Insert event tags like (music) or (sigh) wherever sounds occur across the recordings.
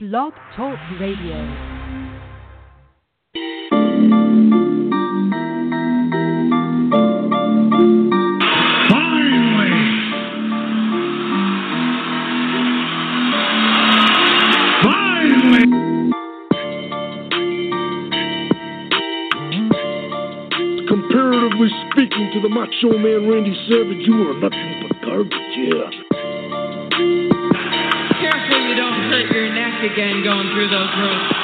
Blog Talk Radio. Finally Finally Comparatively speaking to the macho man Randy Savage, you are nothing but garbage, yeah. Hurt your neck again going through those ropes.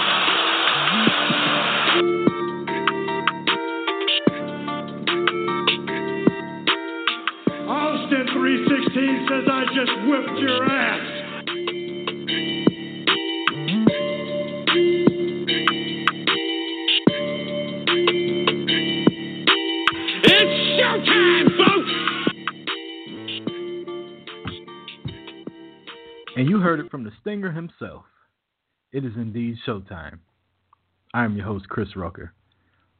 Austin 316 says I just whipped your ass. From the Stinger himself. It is indeed showtime. I am your host, Chris Rucker.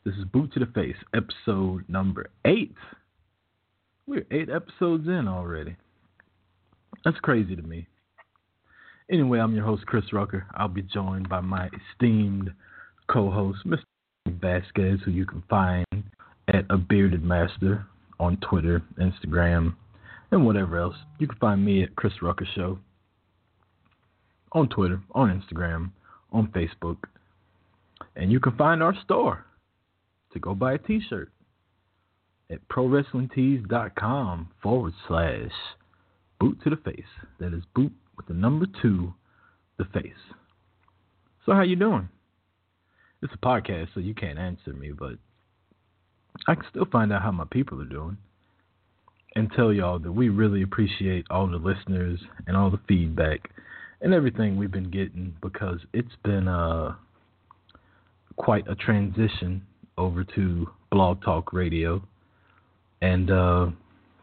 This is Boot to the Face, episode number eight. We're eight episodes in already. That's crazy to me. Anyway, I'm your host, Chris Rucker. I'll be joined by my esteemed co host, Mr. Vasquez, who you can find at A Bearded Master on Twitter, Instagram, and whatever else. You can find me at Chris Rucker Show on Twitter, on Instagram, on Facebook. And you can find our store to go buy a t shirt at prowrestlingtees.com forward slash boot to the face. That is boot with the number two, the face. So how you doing? It's a podcast, so you can't answer me, but I can still find out how my people are doing and tell y'all that we really appreciate all the listeners and all the feedback and everything we've been getting because it's been uh, quite a transition over to Blog Talk Radio. And uh,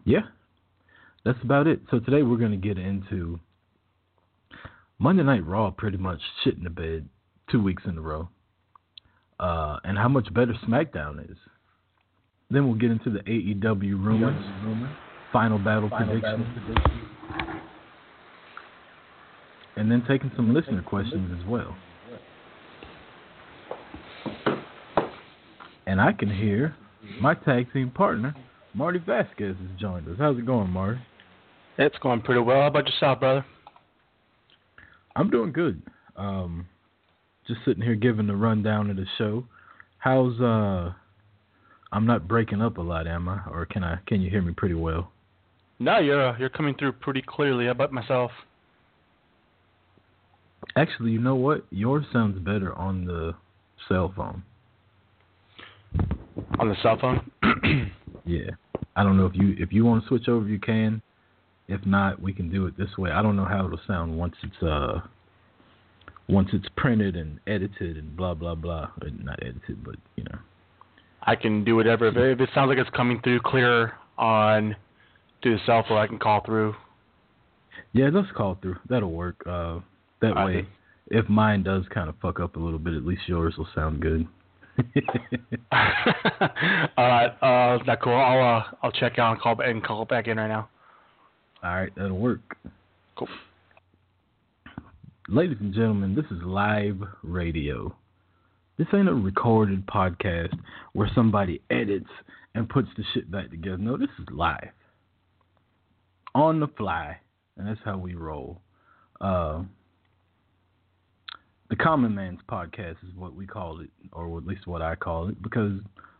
yeah, that's about it. So today we're going to get into Monday Night Raw pretty much shit in the bed two weeks in a row. Uh, and how much better SmackDown is. Then we'll get into the AEW rumors, final battle predictions, and then taking some listener questions as well. And I can hear my tag team partner, Marty Vasquez, has joined us. How's it going, Marty? It's going pretty well. How about yourself, brother? I'm doing good. Um, just sitting here giving the rundown of the show. How's uh? I'm not breaking up a lot, am I? Or can I? Can you hear me pretty well? No, you're uh, you're coming through pretty clearly. How about myself? Actually, you know what? Yours sounds better on the cell phone. On the cell phone? (clears throat) Yeah. I don't know if you if you want to switch over, you can. If not, we can do it this way. I don't know how it'll sound once it's uh once it's printed and edited and blah blah blah. Or not edited, but you know. I can do whatever. If it, if it sounds like it's coming through clear on to the cell phone, I can call through. Yeah, let's call through. That'll work. Uh, that I way, if mine does kind of fuck up a little bit, at least yours will sound good. (laughs) All right, uh, that's cool. I'll uh, I'll check out and call ba- and call back in right now. All right, that'll work. Cool. Ladies and gentlemen, this is live radio. This ain't a recorded podcast where somebody edits and puts the shit back together. No, this is live. On the fly. And that's how we roll. Uh, the Common Man's Podcast is what we call it, or at least what I call it, because,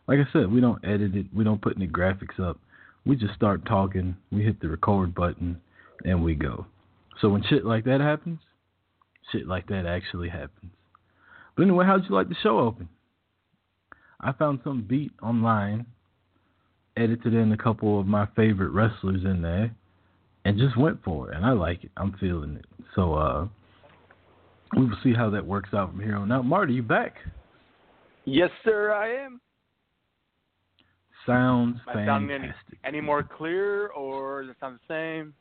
like I said, we don't edit it, we don't put any graphics up. We just start talking, we hit the record button, and we go. So when shit like that happens, shit like that actually happens. But anyway, how'd you like the show open? I found some beat online, edited in a couple of my favorite wrestlers in there, and just went for it. And I like it. I'm feeling it. So uh we will see how that works out from here on out. Marty, you back? Yes, sir, I am. Sounds Am I sounding any, fantastic. any more clear, or does it sound the same?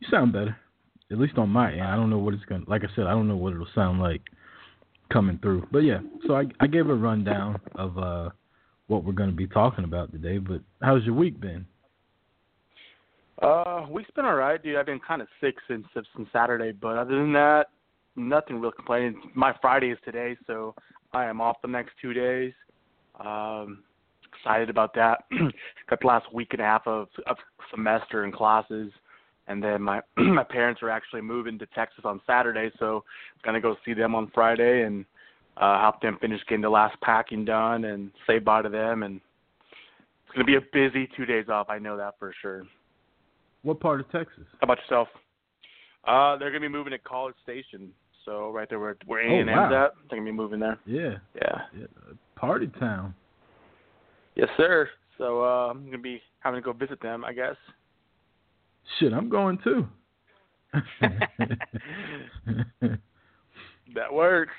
You sound better. At least on my end. I don't know what it's gonna like I said, I don't know what it'll sound like coming through. But yeah, so I I gave a rundown of uh what we're gonna be talking about today, but how's your week been? Uh, week's been alright, dude. I've been kind of sick since since Saturday, but other than that, nothing real complaining. My Friday is today, so I am off the next two days. Um, excited about that. (clears throat) Got the last week and a half of, of semester and classes, and then my (clears throat) my parents are actually moving to Texas on Saturday, so gonna go see them on Friday and uh, help them finish getting the last packing done and say bye to them. And it's gonna be a busy two days off. I know that for sure. What part of Texas? How about yourself? Uh, they're gonna be moving to College Station, so right there where where A Oh, and M's at. They're gonna be moving there. Yeah, Yeah. yeah, party town. Yes, sir. So uh, I'm gonna be having to go visit them, I guess. Shit, I'm going too. (laughs) That works.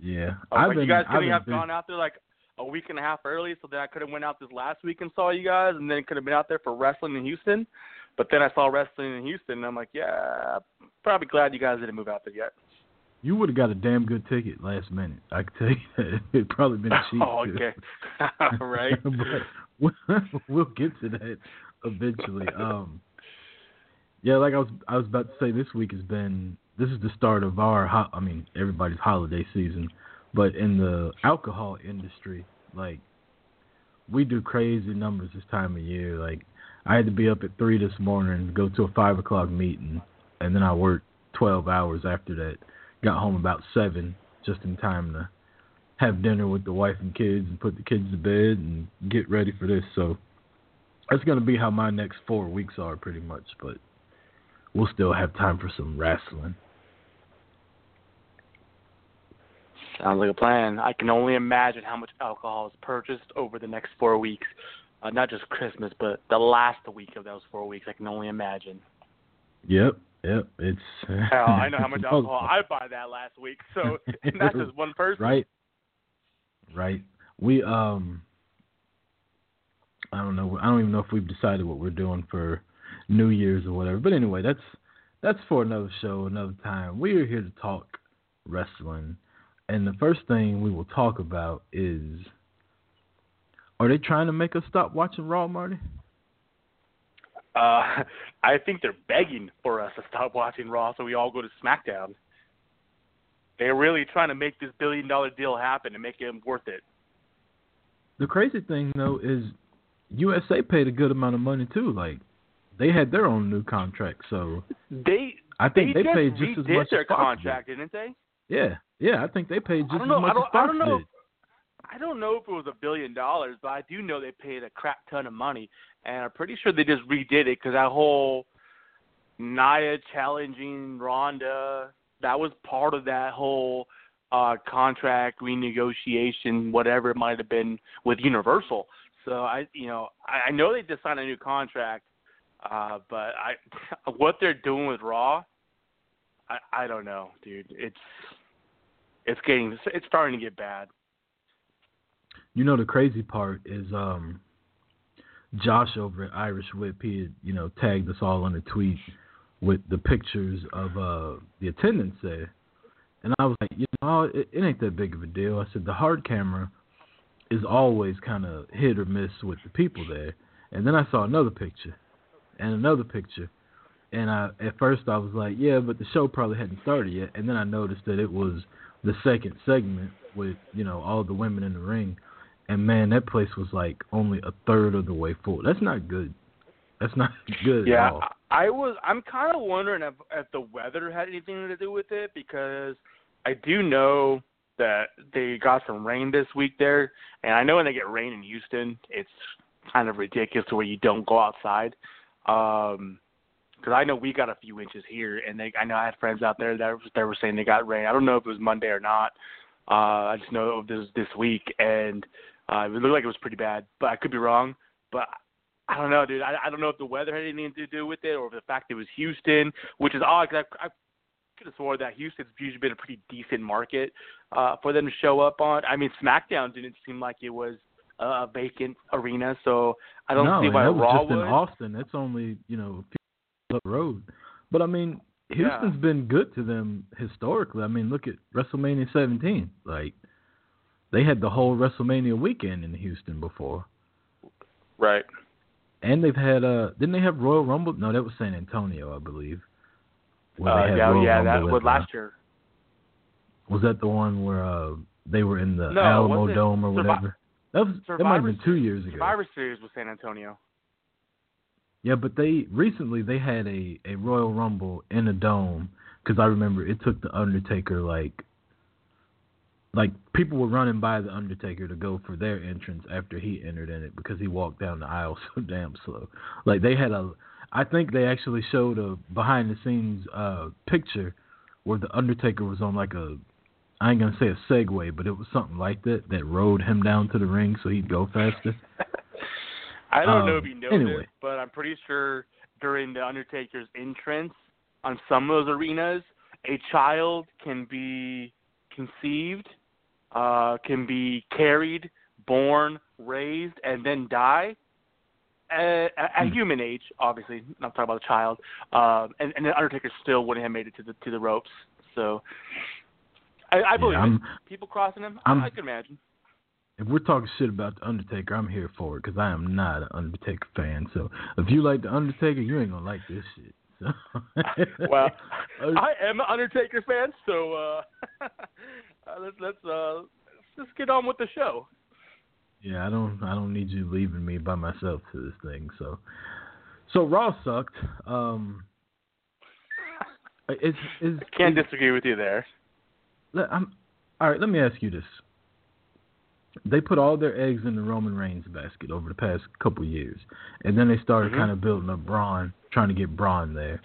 yeah, Oh, I've been. you guys I've couldn't been have gone out there like a week and a half early, so that I could have went out this last week and saw you guys, and then could have been out there for wrestling in Houston. But then I saw wrestling in Houston, and I'm like, yeah, probably glad you guys didn't move out there yet. You would have got a damn good ticket last minute. I can tell you that. (laughs) It'd probably been (laughs) cheap. oh, okay. (laughs) right. but we'll, we'll get to that eventually. Um, yeah, like I was I was about to say, this week has been this is the start of our ho- I mean everybody's holiday season, but in the alcohol industry, like we do crazy numbers this time of year. Like I had to be up at three this morning to go to a five o'clock meeting, and then I worked twelve hours after that. Got home about seven, just in time to have dinner with the wife and kids and put the kids to bed and get ready for this. So that's to be how my next four weeks are, pretty much. But we'll still have time for some wrestling. Sounds like a plan. I can only imagine how much alcohol is purchased over the next four weeks. Uh, not just Christmas, but the last week of those four weeks. I can only imagine. Yep, yep. It's Hell, I know how (laughs) much alcohol I buy that last week. So (laughs) (laughs) that's just one person. right, right. We um, I don't know. I don't even know if we've decided what we're doing for New Year's or whatever. But anyway, that's that's for another show, another time. We are here to talk wrestling, and the first thing we will talk about is: Are they trying to make us stop watching Raw, Marty? Uh, (laughs) I think they're begging for us to stop watching Raw so we all go to SmackDown. They're really trying to make this billion dollar deal happen and make it worth it. The crazy thing though is USA paid a good amount of money too. Like they had their own new contract, so They I think they, they, paid just as much their as Fox did. contract, didn't they? Yeah, yeah, I think they paid just as know. much I don't. as Fox I don't know. did. If, I don't know if it was a billion dollars, but I do know they paid a crap ton of money, and I'm pretty sure they just redid it because that whole Nia challenging Ronda that was part of that whole uh contract renegotiation, whatever it might have been with Universal. So I, you know, I, I know they just signed a new contract, uh, but I, (laughs) what they're doing with Raw, I, I don't know, dude. It's it's getting it's starting to get bad. You know the crazy part is um Josh over at Irish Whip he had, you know, tagged us all on a tweet with the pictures of uh the attendance there. And I was like, you know, it, it ain't that big of a deal. I said the hard camera is always kind of hit or miss with the people there. And then I saw another picture and another picture. And I at first I was like, yeah, but the show probably hadn't started yet. And then I noticed that it was the second segment with, you know, all the women in the ring. And man, that place was like only a third of the way full. That's not good. That's not (laughs) good Yeah, at all. I I was. I'm kind of wondering if if the weather had anything to do with it because I do know that they got some rain this week there, and I know when they get rain in Houston, it's kind of ridiculous to where you don't go outside. Um, because I know we got a few inches here, and they I know I had friends out there that that were saying they got rain. I don't know if it was Monday or not. Uh, I just know this this week, and uh, it looked like it was pretty bad, but I could be wrong. But I don't know, dude. I, I don't know if the weather had anything to do with it, or if the fact it was Houston, which is odd because I, I could have swore that Houston's usually been a pretty decent market uh, for them to show up on. I mean, SmackDown didn't seem like it was a vacant arena, so I don't no, see and why that was Raw just in. Austin. That's only you know a few up the road. But I mean, Yeah. Houston's been good to them historically. I mean, look at WrestleMania 17. Like they had the whole WrestleMania weekend in Houston before, Right. and they've had uh didn't they have Royal Rumble? No, that was San Antonio, I believe. Uh, yeah, Royal yeah, that was last year. Was that the one where uh, they were in the No, Alamodome or Survi- whatever? That was that might have been two years ago. Survivor Series was San Antonio. Yeah, but they recently they had a a Royal Rumble in a dome because I remember it took the Undertaker like like people were running by the Undertaker to go for their entrance after he entered in it because he walked down the aisle (laughs) so damn slow. Like they had a I think they actually showed a behind the scenes uh picture where the Undertaker was on like a I ain't gonna say a Segway, but it was something like that that rode him down to the ring so he'd go faster. I don't Um, know if you know anyway. this, but I'm pretty sure during the Undertaker's entrance on some of those arenas, a child can be conceived, uh, can be carried, born, raised, and then die at, at Hmm. human age. Obviously, not talking about a child. Um, and, and the Undertaker still wouldn't have made it to the to the ropes. So I, I believe yeah, it. People crossing him. I'm- I can imagine. If we're talking shit about the Undertaker, I'm here for it because I am not an Undertaker fan. So if you like the Undertaker, you ain't gonna like this shit. (laughs) So, (laughs) well, (laughs) I am an Undertaker fan, so uh, uh, let's let's uh, let's just get on with the show. yeah, I don't, I don't need you leaving me by myself to this thing. So, so Raw sucked. Um, it's, it's, Can't it's, disagree with you there. let- I'm, all right, let me ask you this. They put all their eggs in the Roman Reigns basket over the past couple years, and then they started Mhm. kind of building up Braun, trying to get Braun there,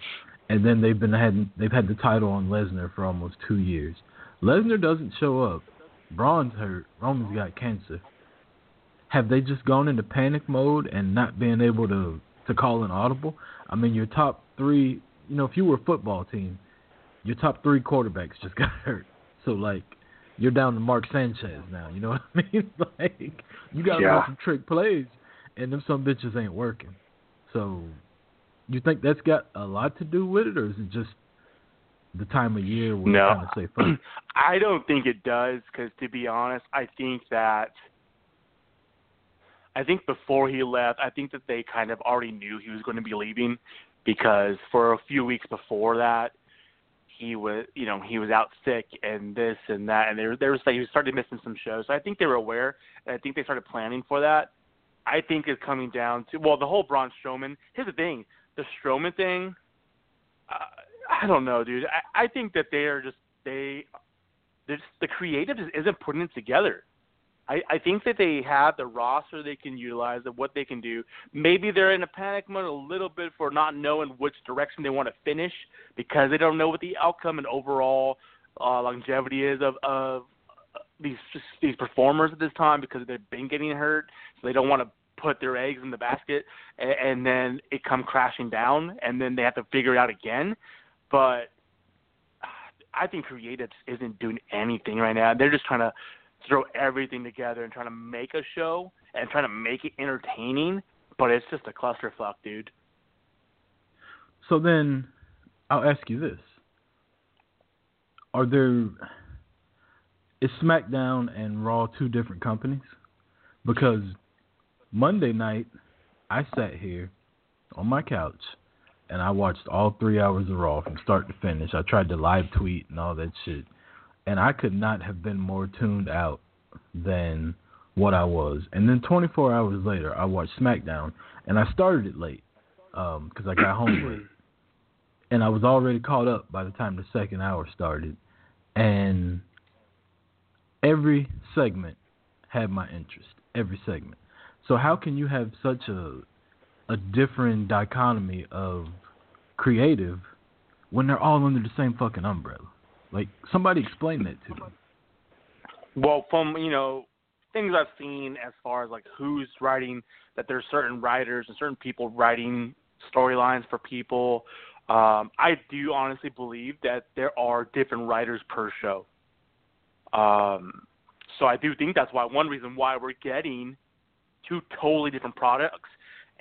and then they've been had they've had the title on Lesnar for almost two years. Lesnar doesn't show up. Braun's hurt. Roman's got cancer. Have they just gone into panic mode and not being able to to call an audible? I mean, your top three. You know, if you were a football team, your top three quarterbacks just (laughs) got hurt. So like, you're down to Mark Sanchez now. You know (laughs) what I mean? (laughs) like, you got to Yeah. some trick plays, and them some bitches ain't working. So, you think that's got a lot to do with it, or is it just the time of year where No. kind of say fuck? I don't think it does because, to be honest, I think that I think before he left, I think that they kind of already knew he was going to be leaving because for a few weeks before that, he was, you know, he was out sick and this and that, and there there was like he started missing some shows. So I think they were aware, and I think they started planning for that. I think it's coming down to well, the whole Braun Strowman. Here's the thing: the Strowman thing. Uh, I don't know, dude. I, I think that they are just they, they're just, the creative isn't putting it together. I, I think that they have the roster they can utilize of what they can do. Maybe they're in a panic mode a little bit for not knowing which direction they want to finish because they don't know what the outcome and overall uh, longevity is of of these these performers at this time because they've been getting hurt, so they don't want to put their eggs in the basket and, and then it come crashing down, and then they have to figure it out again. But I think creative isn't doing anything right now. They're just trying to throw everything together and trying to make a show and trying to make it entertaining, but it's just a clusterfuck, dude. So then, I'll ask you this: Are there is SmackDown and Raw two different companies? Because Monday night, I sat here on my couch and I watched all three hours of Raw from start to finish. I tried to live tweet and all that shit, and I could not have been more tuned out than what I was. And then 24 hours later, I watched SmackDown, and I started it late um, because I got home late, and I was already caught up by the time the second hour started, and every segment had my interest. Every segment. So how can you have such a a different dichotomy of creative when they're all under the same fucking umbrella? Like somebody explain that to me. Well, from you know things I've seen as far as like who's writing, that there's certain writers and certain people writing storylines for people. Um, I do honestly believe that there are different writers per show. Um, so I do think that's why one reason why we're getting two totally different products,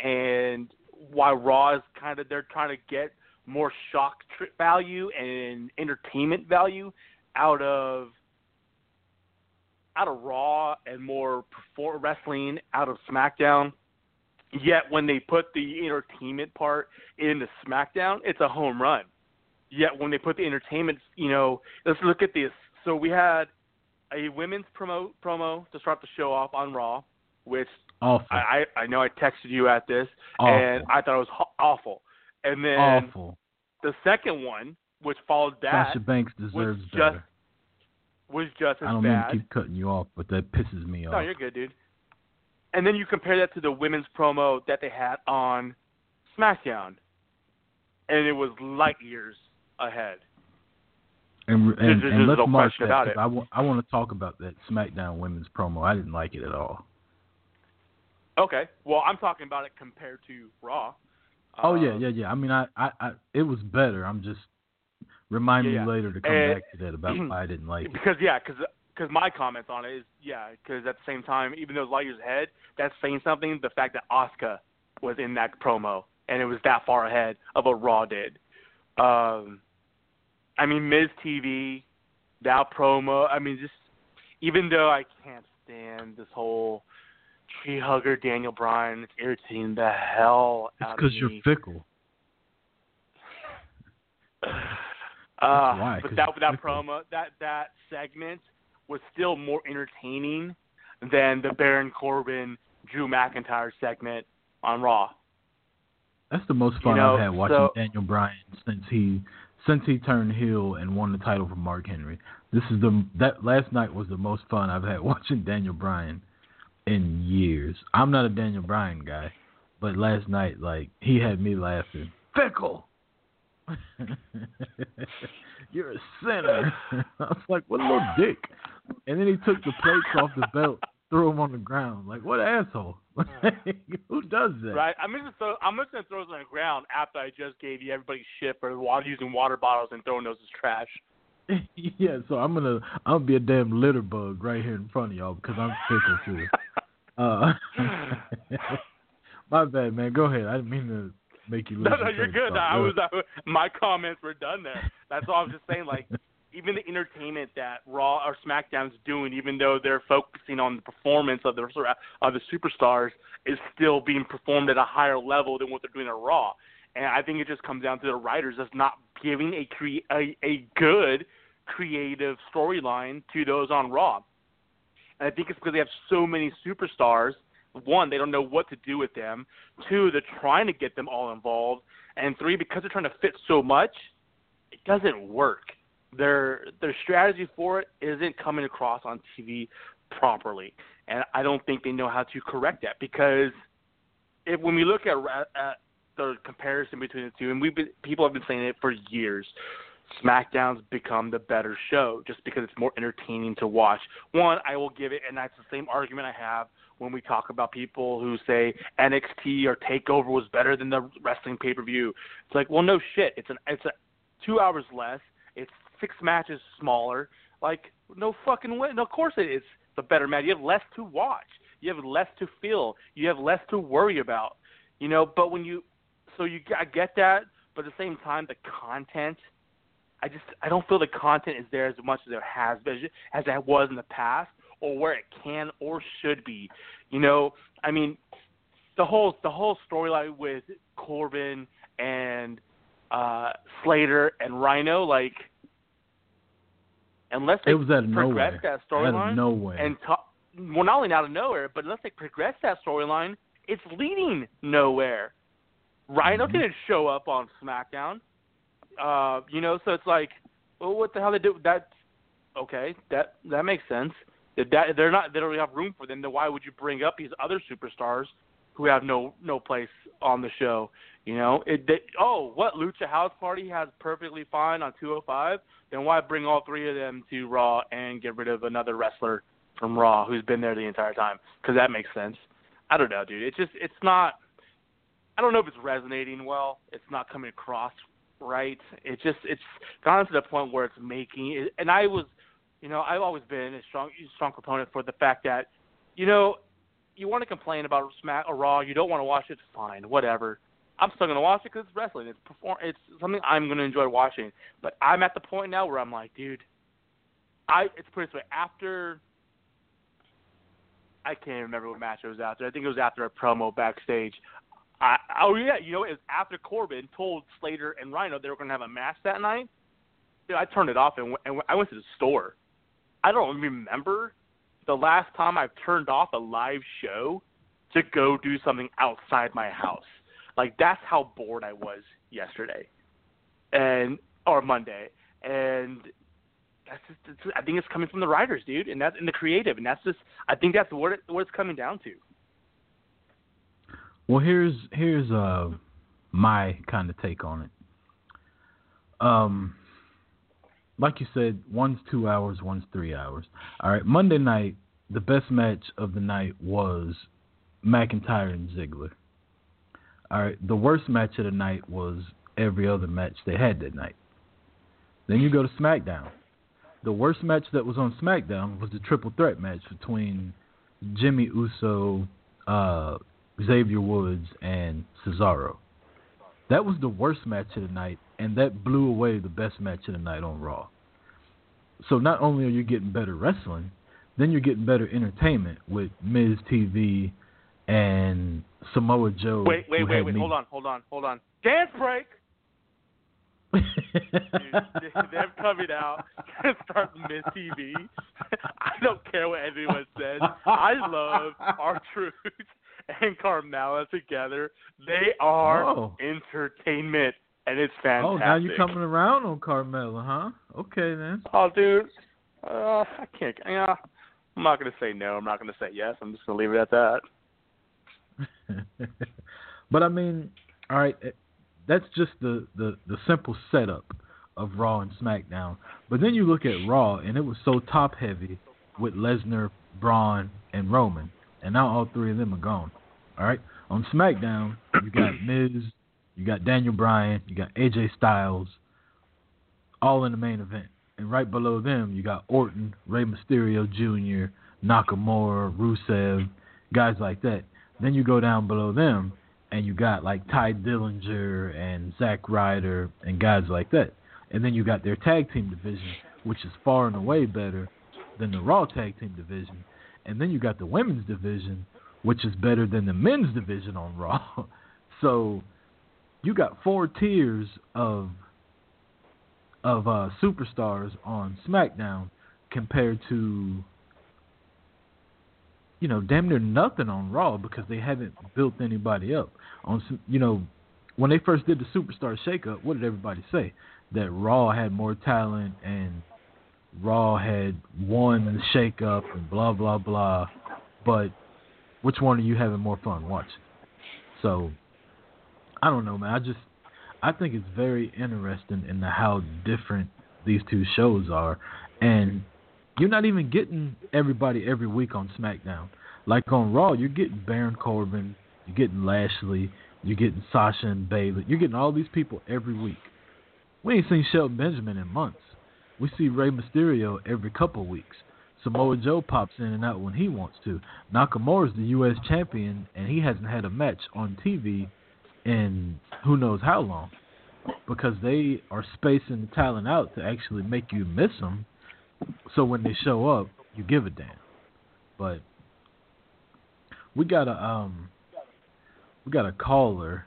and why Raw is kind of they're trying to get more shock trip value and entertainment value out of out of Raw and more perform wrestling out of SmackDown. Yet when they put the entertainment part into SmackDown, it's a home run. Yet when they put the entertainment, you know, let's look at this. so we had a women's promo promo to start the show off on Raw, which Awful. I I, know I texted you at this, awful. and I thought it was awful. And then awful. the second one, which followed that, Sasha Banks deserves just better. was just as I don't mean to keep cutting you off, but that pisses me No, off. No, you're good, dude. And then you compare that to the women's promo that they had on SmackDown, and it was light years ahead. And, and, There's- and there's let's mark that about 'cause it. I want to talk about that SmackDown women's promo. I didn't like it at all. Okay, well, I'm talking about it compared to Raw. Oh yeah, Uh, yeah, yeah. I mean, I, I, I it was better. I'm just remind Yeah, me yeah. later to come And- back to that about (clears throat) why I didn't like it. Because yeah, because because my comments on it is yeah, because at the same time, even though it's light years ahead, that's saying something. The fact that Asuka was in that promo and it was that far ahead of what Raw did. Um, I mean, Miz TV, that promo. I mean, just even though I can't stand this whole tree hugger Daniel Bryan, it's irritating the hell It's out of me (sighs) because you're fickle. Uh, but that it's that fickle. promo that that segment was still more entertaining than the Baron Corbin Drew McIntyre segment on Raw. That's the most fun know, I've had watching so- Daniel Bryan since he since he turned heel and won the title from Mark Henry. This is the that last night was the most fun I've had (laughs) watching Daniel Bryan in years. I'm not a Daniel Bryan guy, but last night like he had me laughing. Fickle. (laughs) You're a sinner. I was like, what a little dick. And then he took the plates off the belt, threw them on the ground. Like, what asshole? (laughs) Who does that? Right? I'm just throw, I'm just gonna throw those on the ground after I just gave you everybody shit for water, using water bottles and throwing those as trash. (laughs) yeah, so I'm gonna I'm gonna be a damn litter bug right here in front of y'all because I'm fickle (laughs) too. Uh, (laughs) my bad, man. Go ahead. I didn't mean to make you. No, no, you're good. I was, I, my comments were done there. That's all I'm just saying. Like, even the entertainment that Raw or SmackDown's doing, even though they're focusing on the performance of the of the superstars, is still being performed at a higher level than what they're doing at Raw. And I think it just comes down to the writers just not giving a cre- a, a good creative storyline to those on Raw. And I think it's because they have so many superstars. One, they don't know what to do with them. Two, they're trying to get them all involved. And three, because they're trying to fit so much, it doesn't work. Their their strategy for it isn't coming across on TV properly, and I don't think they know how to correct that. Because if when we look at, at the comparison between the two, and we've been, people have been saying it for years, SmackDown's become the better show just because it's more entertaining to watch. One, I will give it, and that's the same argument I have when we talk about people who say NXT or Takeover was better than the wrestling pay per view. It's like, well, no shit. It's an it's a two hours less. It's six matches smaller. Like, no fucking way. No, of course it is the better match. You have less to watch. You have less to feel. You have less to worry about. You know, but when you, so you, I get that, but at the same time, the content. I just I don't feel the content is there as much as there has been as it was in the past or where it can or should be. You know, I mean, the whole the whole storyline with Corbin and uh Slater and Rhino, like, unless they It was out of progress nowhere. that storyline nowhere. and ta- well, not only out of nowhere, but unless they progress that storyline, it's leading nowhere. Rhino Mhm. didn't show up on SmackDown. Uh, you know, so it's like, well, what the hell they do? That okay, that that makes sense. If that they're not, they don't have room for them. Then why would you bring up these other superstars who have no no place on the show? You know, it. They, oh, what Lucha House Party has perfectly fine on 205. Then why bring all three of them to Raw and get rid of another wrestler from Raw who's been there the entire time? Because that makes sense. I don't know, dude. It's just it's not. I don't know if it's resonating well. It's not coming across right. It just it's gone to the point where it's making it. And I was, you know, I've always been a strong strong proponent for the fact that, you know, you want to complain about Smack or Raw, you don't want to watch it, fine, whatever. I'm still gonna watch it because it's wrestling. It's perform. It's something I'm gonna enjoy watching. But I'm at the point now where I'm like, dude, I it's this way. After I can't remember what match it was after. I think it was after a promo backstage. I, oh yeah, you know, it was after Corbin told Slater and Rhino they were going to have a match that night. Dude, I turned it off and, went, and I went to the store. I don't remember the last time I've turned off a live show to go do something outside my house. Like that's how bored I was yesterday, and or Monday, and that's just I think it's coming from the writers, dude, and that's in the creative, and that's just I think that's what it, what it's coming down to. Well, here's here's uh my kind of take on it. Um, like you said, one's two hours, one's three hours. All right, Monday night, the best match of the night was McIntyre and Ziggler. All right, the worst match of the night was every other match they had that night. Then you go to SmackDown. The worst match that was on SmackDown was the triple threat match between Jimmy Uso, uh, Xavier Woods, and Cesaro. That was the worst match of the night, and that blew away the best match of the night on Raw. So not only are you getting better wrestling, then you're getting better entertainment with Miz TV and Samoa Joe. Wait, wait, wait, wait. me- Hold on, hold on, hold on. Dance break. (laughs) Dude, them coming out to start Miz (laughs) TV. I don't care what anyone says. I love our Truth (laughs) and Carmella together. They are Oh. entertainment, and it's fantastic. Oh, now you're coming around on Carmella, huh? Okay then. Oh, dude, uh, I can't. Yeah, I'm not gonna say no. I'm not gonna say yes. I'm just gonna leave it at that. (laughs) but I mean, all right, eh, that's just the, the the simple setup of Raw and SmackDown. But then you look at Raw, and it was so top heavy with Lesnar, Braun, and Roman, and now all three of them are gone. All right, on SmackDown, (clears throat) you got Miz, you got Daniel Bryan, you got AJ Styles, all in the main event. And right below them, you got Orton, Rey Mysterio Jr., Nakamura, Rusev, guys like that. Then you go down below them, and you got like Tye Dillinger and Zack Ryder and guys like that. And then you got their tag team division, which is far and away better than the Raw tag team division. And then you got the women's division, which is better than the men's division on Raw. (laughs) so you got four tiers of of uh, superstars on SmackDown compared to you know damn near nothing on Raw because they haven't built anybody up. On you know when they first did the superstar shakeup, what did everybody say? That Raw had more talent and Raw had won the shakeup and blah blah blah. But which one are you having more fun watching? So I don't know, man. I just I think it's very interesting in the how different these two shows are, and you're not even getting everybody every week on SmackDown. Like on Raw, you're getting Baron Corbin, you're getting Lashley, you're getting Sasha and Bayley, you're getting all these people every week. We ain't seen Shelton Benjamin in months. We see Rey Mysterio every couple weeks. Samoa Joe pops in and out when he wants to. Nakamura's the U.S. champion, and he hasn't had a match on TV in who knows how long because they are spacing the talent out to actually make you miss them. So when they show up, you give a damn. But we got a um, we got a caller.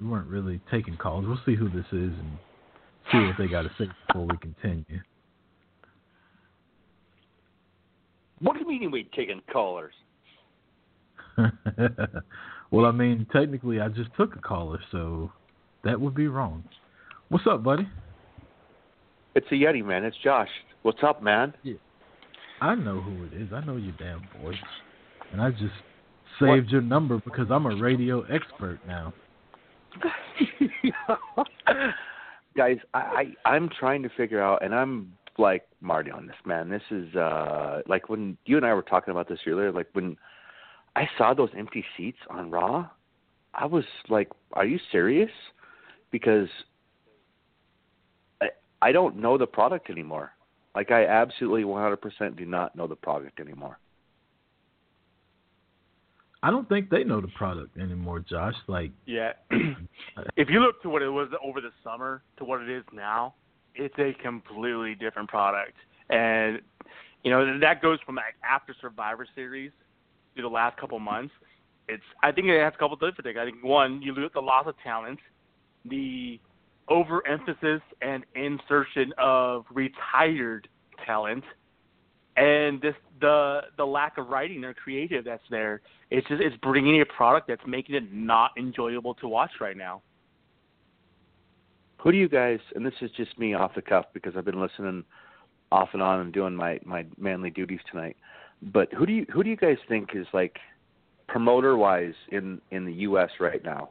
We weren't really taking calls. We'll see who this is and see what they got to say before we continue. What do you mean we taking callers? (laughs) well, I mean, technically, I just took a caller, so that would be wrong. What's up, buddy? It's a Yeti, man. It's Josh. What's up, man? I know who it is. I know your damn voice, and I just saved your number because I'm a radio expert now. (laughs) Guys, I, I I'm trying to figure out, and I'm like Marty on this, man. This is uh like when you and I were talking about this earlier. Like when I saw those empty seats on Raw, I was like, "Are you serious?" Because I I don't know the product anymore. Like I absolutely 100% do not know the product anymore. I don't think they know the product anymore, Josh. Like, Yeah. (clears throat) if you look to what it was over the summer to what it is now, it's a completely different product. And you know, that goes from like after Survivor Series to the last couple months. It's I think it has a couple different things. I think one, you lose the loss of talent, the overemphasis and insertion of retired talent, and this the the lack of writing or creative that's there. It's just it's bringing a product that's making it not enjoyable to watch right now. Who do you guys? And this is just me off the cuff because I've been listening off and on and doing my my manly duties tonight. But who do you who do you guys think is like promoter wise in in the U.S. right now?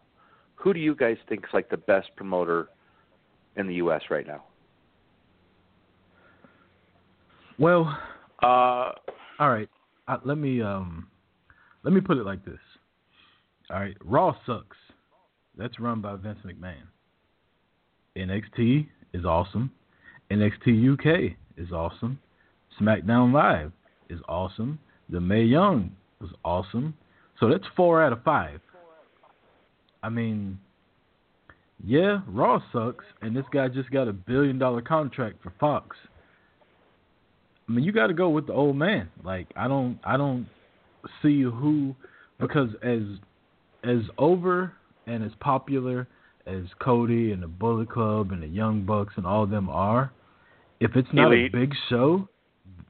Who do you guys think is like the best promoter in the U.S. right now? Well, Uh, all right. Uh, let me um, let me put it like this. All right, Raw sucks. That's run by Vince McMahon. NXT is awesome. NXT UK is awesome. SmackDown Live is awesome. The Mae Young was awesome. So that's four out of five. I mean, yeah, Raw sucks, and this guy just got a billion dollar contract for Fox. I mean, you got to go with the old man. Like, I don't, I don't see who, because as, as over and as popular as Cody and the Bullet Club and the Young Bucks and all of them are, if it's not Elite. a big show,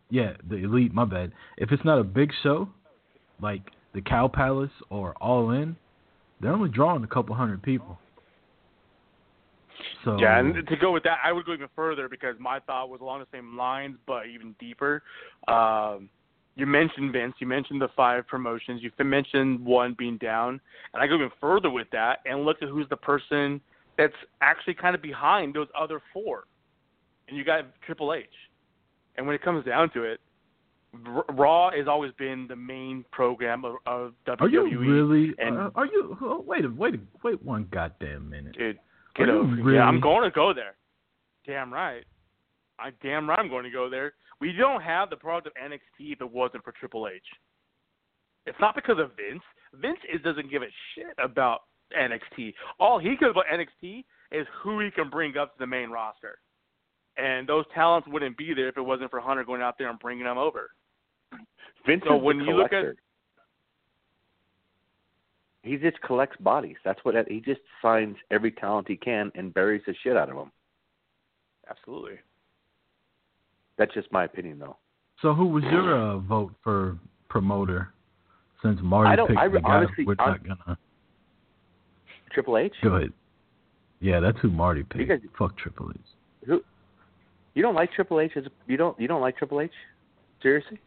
yeah, the elite. My bad. If it's not a big show, like the Cow Palace or All In, they're only drawing a couple hundred people. So Yeah, and to go with that, I would go even further because my thought was along the same lines, but even deeper. Um, you mentioned Vince, you mentioned the five promotions, you mentioned one being down, and I go even further with that and look at who's the person that's actually kind of behind those other four, and you got Triple H. And when it comes down to it, R- Raw has always been the main program of, of WWE. are you really? and- are, are you? oh, Wait a wait a wait one goddamn minute. Dude, get you over really? Yeah, I'm going to go there. Damn right. I damn right I'm going to go there. We don't have the product of NXT if it wasn't for Triple H. It's not because of Vince. Vince is, doesn't give a shit about NXT. All he cares about NXT is who he can bring up to the main roster. And those talents wouldn't be there if it wasn't for Hunter going out there and bringing them over. Vince So is when you look at- collector. He just collects bodies. That's what he just signs every talent he can and buries the shit out of them. Absolutely. That's just my opinion, though. So who was your uh, vote for promoter? Since Marty I don't- picked I the guy, honestly- we're hon- not gonna Triple H. go ahead. Yeah, that's who Marty picked. guys- Fuck Triple H. Who? You don't like Triple H? As you don't? You don't like Triple H? Seriously?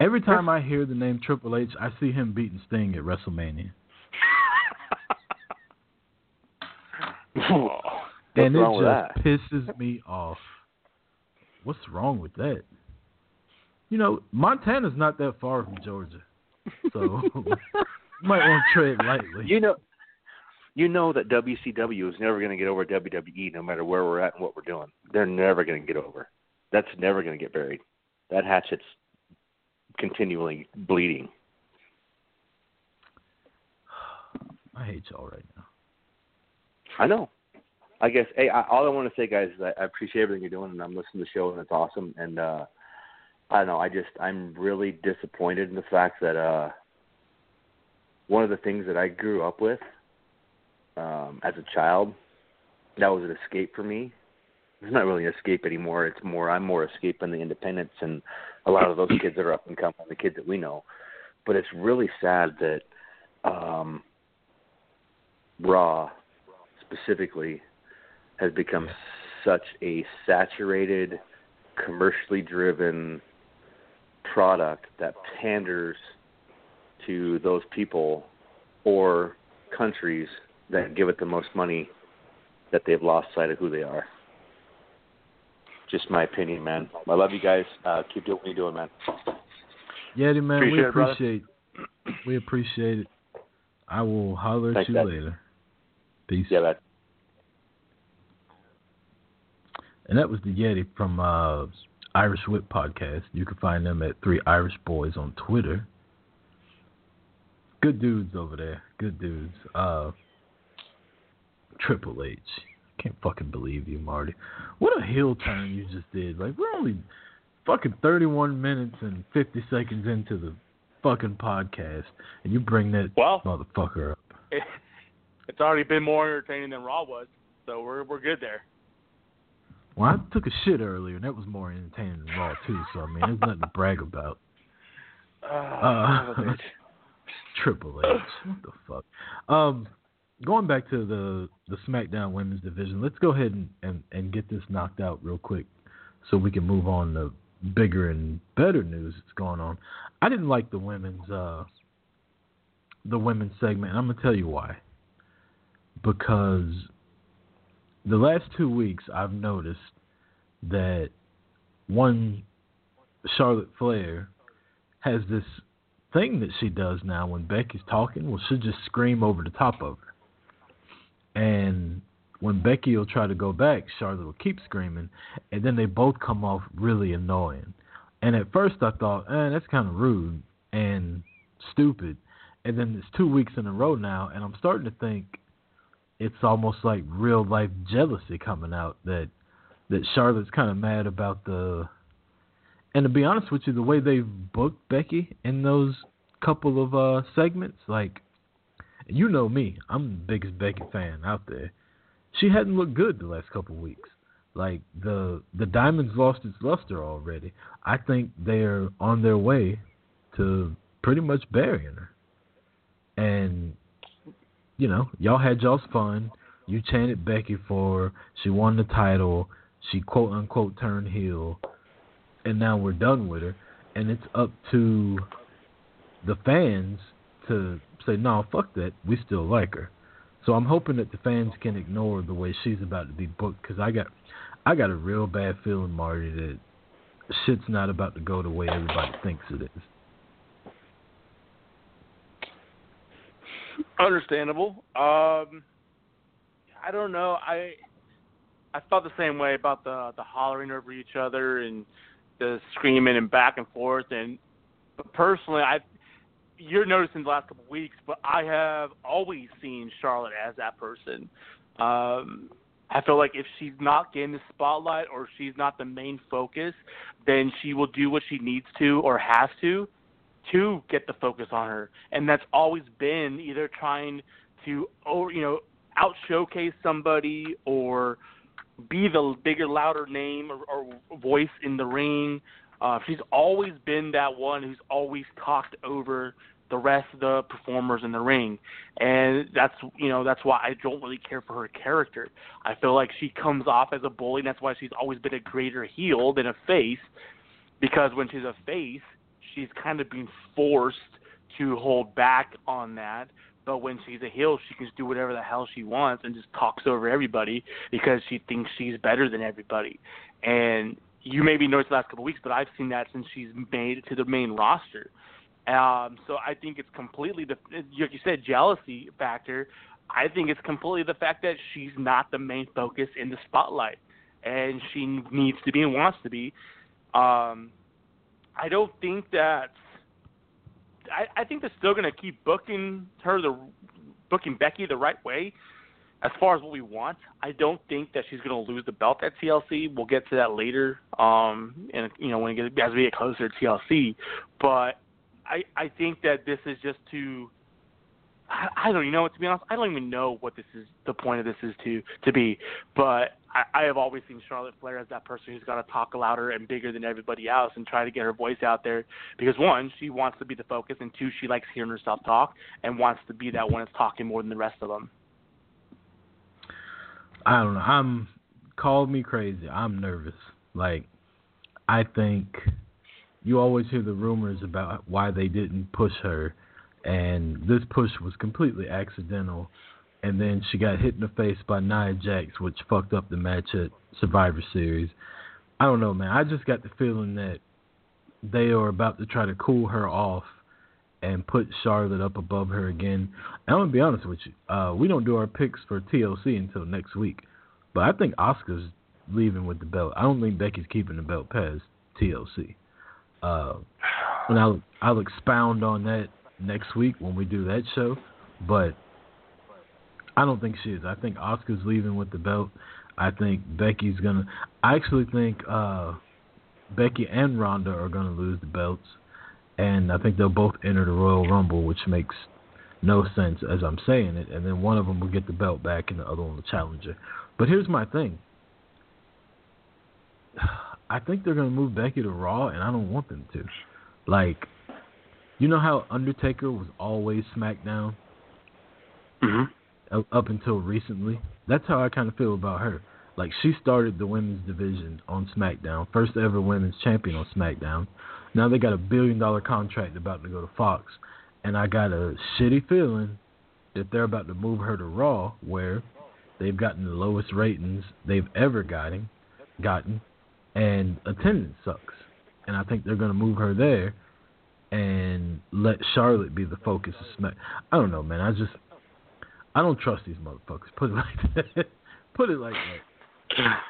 Every time I hear the name Triple H, I see him beating Sting at WrestleMania, Oh. (laughs) And it just that? pisses me off. What's wrong with that? You know, Montana's not that far from Georgia, so you (laughs) might want to tread lightly. You know, you know that WCW is never going to get over WWE, no matter where we're at and what we're doing. They're never going to get over. That's never going to get buried. That hatchet's continually bleeding. (sighs) I hate y'all right now. I know. I guess. Hey, I, all I want to say, guys, is I, I appreciate everything you're doing, and I'm listening to the show, and it's awesome. And uh I don't know. I just I'm really disappointed in the fact that uh one of the things that I grew up with um as a child that was an escape for me. It's not really an escape anymore. It's more I'm more escaping the independence and a lot of those kids that are up and coming, the kids that we know. But it's really sad that um Raw specifically has become such a saturated, commercially driven product that panders to those people or countries that give it the most money that they've lost sight of who they are. Just my opinion, man. I love you guys. Uh, keep doing what you're doing, man. Yeti man, Appreciate we it, appreciate we appreciate it. I will holler at you Dad. later. Peace. Yeah, that. And that was the Yeti from uh, Irish Whip Podcast. You can find them at Three Irish Boys on Twitter. Good dudes over there. Good dudes. Uh, Triple H. Can't fucking believe you, Marty. What a heel turn you just did. Like we're only fucking 31 minutes and 50 seconds into the fucking podcast, and you bring that Well- motherfucker up. It, it's already been more entertaining than Raw was, so we're we're good there. Well, I took a shit earlier, and that was more entertaining than Raw too. So I mean, there's nothing to brag about. (sighs) Uh, Uh, (laughs) Triple H, what the fuck? Um, going back to the the SmackDown Women's Division, let's go ahead and, and, and get this knocked out real quick, so we can move on to bigger and better news that's going on. I didn't like the women's uh the women's segment, and I'm gonna tell you why. Because the last two weeks, I've noticed that one Charlotte Flair has this thing that she does now when Becky's talking. Well, she'll just scream over the top of her. And when Becky will try to go back, Charlotte will keep screaming, and then they both come off really annoying. And at first I thought, eh, that's kind of rude and stupid. And then it's two weeks in a row now, and I'm starting to think it's almost like real life jealousy coming out that that Charlotte's kind of mad about the and to be honest with you, the way they've booked Becky in those couple of uh segments, like you know me, I'm the biggest Becky fan out there. She hadn't looked good the last couple weeks. Like the the diamonds lost its luster already. I think they're on their way to pretty much burying her. And you know, y'all had y'all's fun. You chanted Becky for her. She won the title. She quote unquote turned heel and now we're done with her, and it's up to the fans to say, no, fuck that, we still like her. So I'm hoping that the fans can ignore the way she's about to be booked, because I got, I got a real bad feeling, Marty, that shit's not about to go the way everybody thinks it is. Understandable. Um, I don't know. I I felt the same way about the the hollering over each other and the screaming and back and forth. And personally, I you're noticing the last couple of weeks, but I have always seen Charlotte as that person. Um, I feel like if she's not getting the spotlight or she's not the main focus, then she will do what she needs to or has to to get the focus on her. And that's always been either trying to or you know out showcase somebody or be the bigger, louder name or, or voice in the ring. Uh, she's always been that one who's always talked over the rest of the performers in the ring, and that's you know that's why I don't really care for her character. I feel like she comes off as a bully, and that's why she's always been a greater heel than a face, because when she's a face, she's kind of being forced to hold back on that. But when she's a heel, she can do whatever the hell she wants and just talks over everybody because she thinks she's better than everybody. And you maybe noticed the last couple of weeks, but I've seen that since she's made it to the main roster. Um, so I think it's completely the like you said jealousy factor. I think it's completely the fact that she's not the main focus in the spotlight, and she needs to be and wants to be. Um, I don't think that I, I think they're still going to keep booking her the booking Becky the right way as far as what we want. I don't think that she's going to lose the belt at TLC. We'll get to that later, um, and you know when we get, as we get closer to TLC. But I I think that this is just to I, I don't you know to be honest I don't even know what this is the point of this is to to be but I, I have always seen Charlotte Flair as that person who's got to talk louder and bigger than everybody else and try to get her voice out there because one she wants to be the focus and two she likes hearing herself talk and wants to be that one that's talking more than the rest of them. I don't know. I'm call me crazy. I'm nervous. Like I think you always hear the rumors about why they didn't push her and this push was completely accidental and then she got hit in the face by Nia Jax which fucked up the match at Survivor Series. I don't know, man. I just got the feeling that they are about to try to cool her off and put Charlotte up above her again. And I'm gonna be honest with you, uh, we don't do our picks for TLC until next week, but I think Asuka's leaving with the belt. I don't think Becky's keeping the belt past TLC. Uh, (sighs) and I'll I'll expound on that next week when we do that show, but I don't think she is. I think Asuka's leaving with the belt. I think Becky's gonna. I actually think uh, Becky and Ronda are gonna lose the belts and I think they'll both enter the Royal Rumble, which makes no sense as I'm saying it. And then one of them will get the belt back, and the other one will challenge her. But here's my thing: I think they're gonna move Becky to Raw, and I don't want them to. Like, you know how Undertaker was always SmackDown Mhm. up- up until recently. That's how I kind of feel about her. Like she started the women's division on SmackDown, first ever women's champion on SmackDown. Now they got a billion dollar contract about to go to Fox, and I got a shitty feeling that they're about to move her to Raw, where they've gotten the lowest ratings they've ever gotten, gotten, and attendance sucks. And I think they're going to move her there and let Charlotte be the focus of Smack. I don't know, man. I just I don't trust these motherfuckers. Put it (laughs) like that. Put it like that.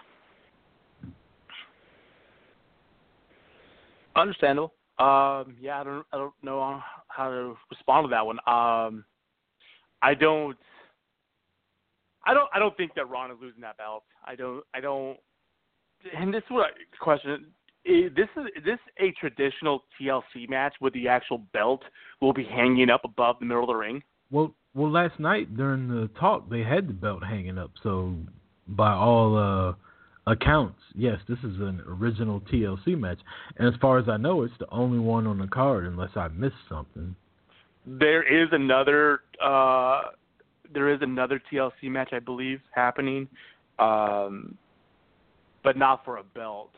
Understandable. Um, yeah, I don't, I don't know how to respond to that one. Um, I don't, I don't, I don't think that Ron is losing that belt. I don't, I don't. And this is what I question: is this is, is this a traditional TLC match where the actual belt will be hanging up above the middle of the ring? Well, well, last night during the talk, they had the belt hanging up. So, by all uh, accounts, yes, this is an original TLC match. And as far as I know, it's the only one on the card, unless I missed something. There is another, uh, there is another TLC match, I believe, happening, um, but not for a belt.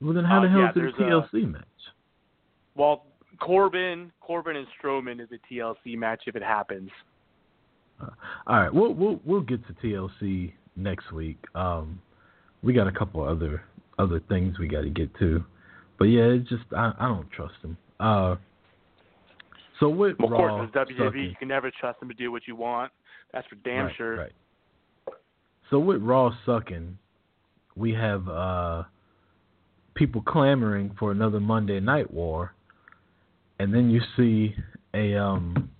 Well, then how Uh, the hell yeah, is it a there's a- TLC match? Well, Corbin, Corbin and Strowman is a TLC match if it happens. Uh, all right, we'll we'll we'll get to TLC next week. Um, we got a couple other other things we got to get to, but yeah, it's just I I don't trust them. Uh, so with Well, of course, with WWE, sucking- you can never trust them to do what you want. That's for damn right, sure. Right. So with Raw sucking, we have uh people clamoring for another Monday Night War, and then you see a um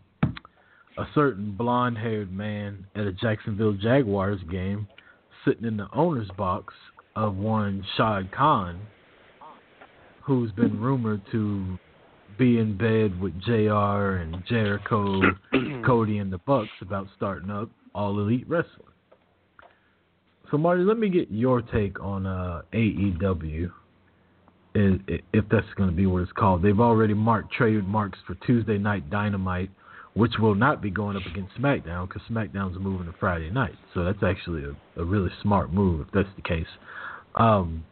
a certain blonde-haired man at a Jacksonville Jaguars game sitting in the owner's box of one Shad Khan, who's been rumored to be in bed with JR and Jericho, (clears throat) Cody and the Bucks about starting up All Elite Wrestling. So Marty, let me get your take on uh, AEW, if that's going to be what it's called. They've already marked trademarks for Tuesday Night Dynamite, which will not be going up against SmackDown because SmackDown's moving to Friday night. So that's actually a, a really smart move if that's the case. Um,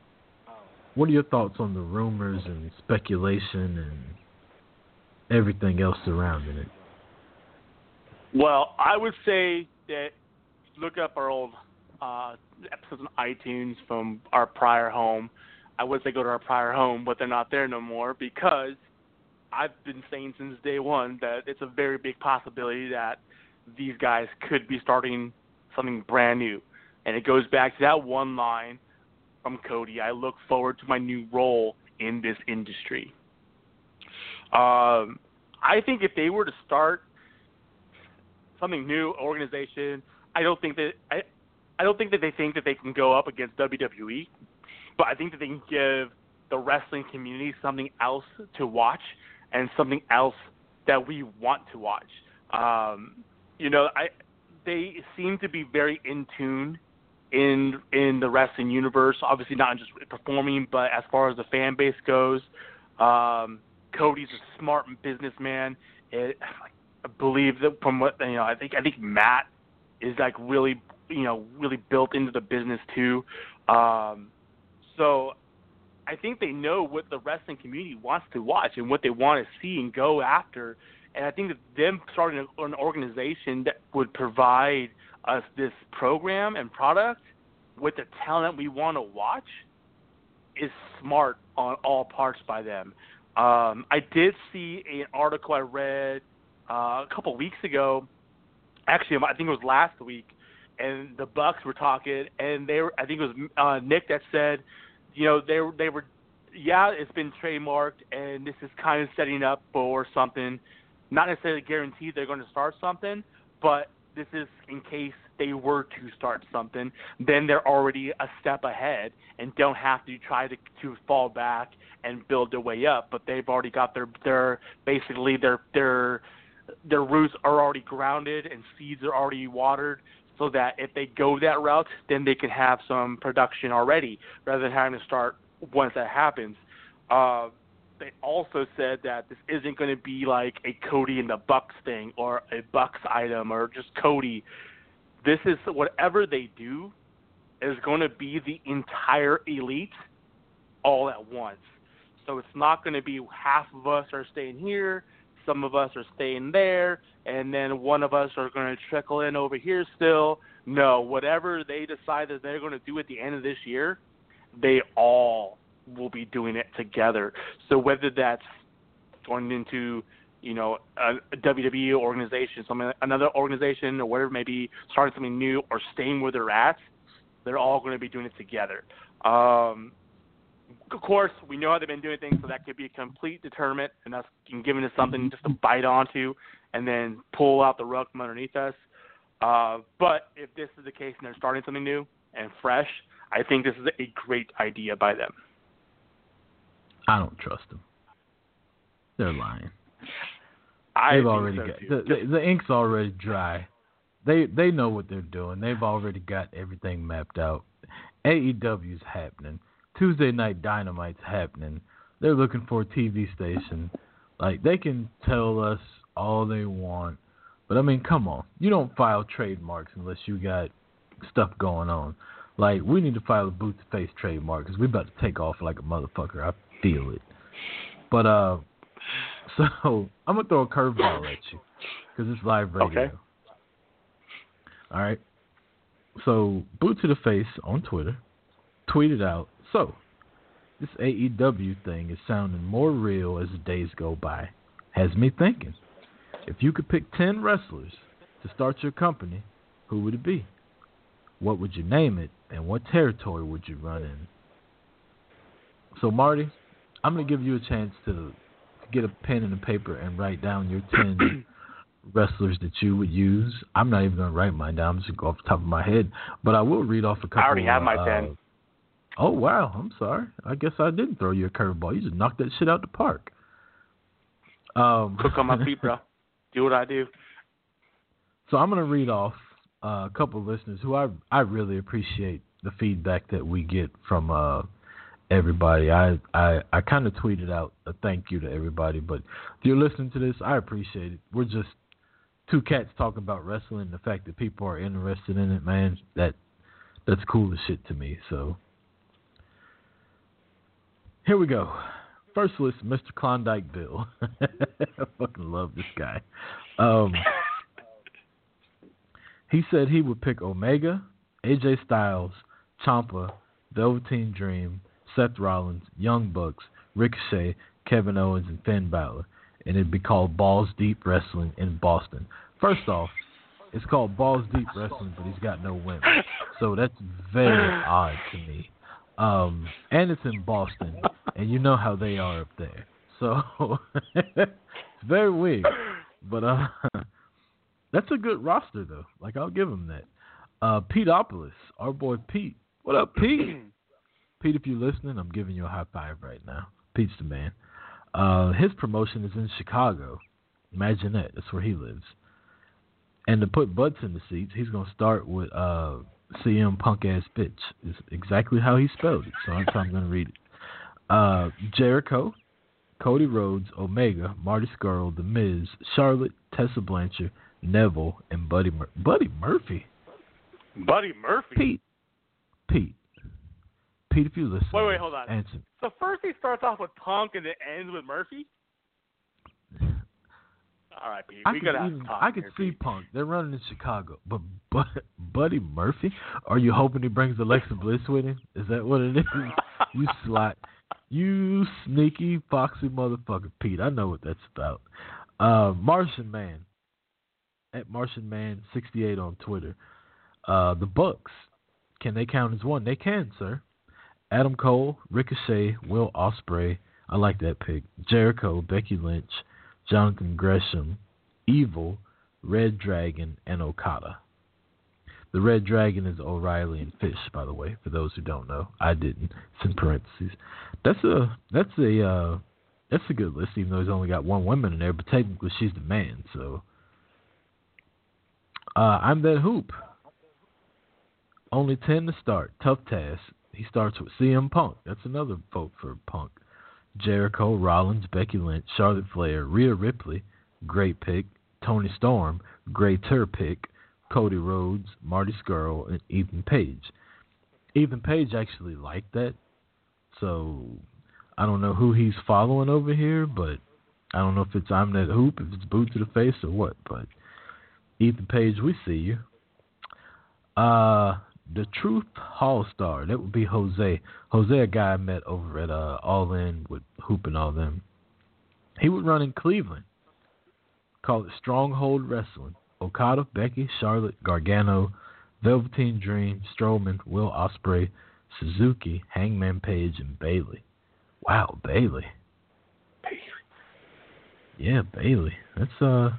what are your thoughts on the rumors and speculation and everything else surrounding it? Well, I would say that look up our old uh, episodes on iTunes from our prior home. I would say go to our prior home, but they're not there no more because I've been saying since day one that it's a very big possibility that these guys could be starting something brand new. And it goes back to that one line from Cody I look forward to my new role in this industry. Um, I think if they were to start something new organization. I don't think that I I don't think that they think that they can go up against WWE, but I think that they can give the wrestling community something else to watch and something else that we want to watch. Um, you know, I they seem to be very in tune in in the wrestling universe. Obviously, not just performing, but as far as the fan base goes, um, Cody's a smart businessman. It, I believe that from what you know, I think I think Matt is like really you know really built into the business too. Um, so I think they know what the wrestling community wants to watch and what they want to see and go after. And I think that them starting an organization that would provide us this program and product with the talent we want to watch is smart on all parts by them. Um, I did see an article I read uh, a couple weeks ago. Actually, I think it was last week, and the Bucks were talking, and they were. I think it was uh, Nick that said, you know, they were they were, yeah, it's been trademarked, and this is kind of setting up for something. Not necessarily guaranteed they're going to start something, but this is in case they were to start something, then they're already a step ahead and don't have to try to to fall back and build their way up. But they've already got their their basically their their their roots are already grounded and seeds are already watered. So that if they go that route, then they can have some production already rather than having to start once that happens. Uh, they also said that this isn't going to be like a Cody and the Bucks thing or a Bucks item or just Cody. This is whatever they do is going to be the entire elite all at once. So it's not going to be half of us are staying here, some of us are staying there, and then one of us are going to trickle in over here still. No, whatever they decide that they're going to do at the end of this year, they all will be doing it together. So whether that's going into you know a, a WWE organization, some another organization, or whatever, maybe starting something new or staying where they're at, they're all going to be doing it together. Um, of course, we know how they've been doing things, so that could be a complete deterrent, and that's giving us something just to bite onto and then pull out the rug from underneath us. Uh, but if this is the case and they're starting something new and fresh, I think this is a great idea by them. I don't trust them. They're lying. I They've already so got the, the the ink's already dry. They they know what they're doing. They've already got everything mapped out. AEW's happening. Tuesday Night Dynamite's happening. They're looking for a TV station. Like they can tell us all they want, but I mean, come on. You don't file trademarks unless you got stuff going on. Like we need to file a boot to face trademark because we're about to take off like a motherfucker. I feel it. But uh, (laughs) so I'm gonna throw a curveball at you because it's live radio. Okay. All right. So boot to the face on Twitter tweeted out. So this AEW thing is sounding more real as the days go by. Has me thinking. If you could pick ten wrestlers to start your company, who would it be? What would you name it, and what territory would you run in? So Marty, I'm gonna give you a chance to get a pen and a paper and write down your ten (clears throat) wrestlers that you would use. I'm not even gonna write mine down. I'm just gonna go off the top of my head, but I will read off a couple. Of them. I already have my uh, pen. Oh wow, I'm sorry. I guess I didn't throw you a curveball. You just knocked that shit out the park. Um, Cook on my feet, bro. (laughs) Do what I do. So I'm going to read off uh, a couple of listeners who I I really appreciate the feedback that we get from uh, everybody. I I, I kind of tweeted out a thank you to everybody, but if you're listening to this, I appreciate it. We're just two cats talking about wrestling. The fact that people are interested in it, man, that that's cool as shit to me. So here we go. First list, Mr. Klondike Bill. I (laughs) fucking love this guy. Um, he said he would pick Omega, AJ Styles, Ciampa, Velveteen Dream, Seth Rollins, Young Bucks, Ricochet, Kevin Owens, and Finn Balor, and it'd be called Balls Deep Wrestling in Boston. First off, it's called Balls Deep Wrestling, but he's got no women, so that's very odd to me. Um, and it's in Boston, and you know how they are up there, so (laughs) it's very weird. But uh, (laughs) that's a good roster though. Like I'll give him that. Uh, Peteopolis, our boy Pete. What up, Pete? (clears throat) Pete, if you're listening, I'm giving you a high five right now. Pete's the man. Uh, his promotion is in Chicago. Imagine that. That's where he lives. And to put butts in the seats, he's gonna start with uh, CM Punk ass bitch. Is exactly how he spelled it. So that's how I'm gonna read it. Uh, Jericho, Cody Rhodes, Omega, Marty Scurll, The Miz, Charlotte, Tessa Blanchard, Neville, and Buddy Mur- Buddy Murphy. Buddy Murphy. Pete. Pete. Pete, if you listen. Wait, wait, hold on. Answer. So first he starts off with Punk and it ends with Murphy. All right, Pete. I we could even, I could see Pete. Punk. They're running in Chicago, but, but (laughs) Buddy Murphy. Are you hoping he brings Alexa Bliss with him? Is that what it is? (laughs) you slot, you sneaky foxy motherfucker, Pete. I know what that's about. Uh, Martian Man at Martian Man sixty eight on Twitter. Uh, the Bucks. Can they count as one? They can, sir. Adam Cole, Ricochet, Will Ospreay. I like that pick. Jericho, Becky Lynch, Jonathan Gresham, Evil, Red Dragon, and Okada. The Red Dragon is O'Reilly and Fish, by the way, for those who don't know. I didn't. It's in parentheses. That's a that's a uh, that's a good list, even though he's only got one woman in there, but technically she's the man, so uh, I'm that hoop. Only 10 to start. Tough task. He starts with CM Punk. That's another vote for Punk. Jericho, Rollins, Becky Lynch, Charlotte Flair, Rhea Ripley, great pick. Toni Storm, greater pick. Cody Rhodes, Marty Scurll, and Ethan Page. Ethan Page actually liked that, so I don't know who he's following over here, but I don't know if it's I'm that hoop, if it's boot to the face or what. But Ethan Page, we see you. Uh, the Truth Hall Star, that would be Jose. Jose, a guy I met over at uh, All In with Hoop and all them. He would run in Cleveland. Call it Stronghold Wrestling. Okada, Becky, Charlotte, Gargano, Velveteen Dream, Strowman, Will Ospreay, Suzuki, Hangman Page, and Bayley. Wow, Bailey. Bayley. Yeah, Bayley. That's uh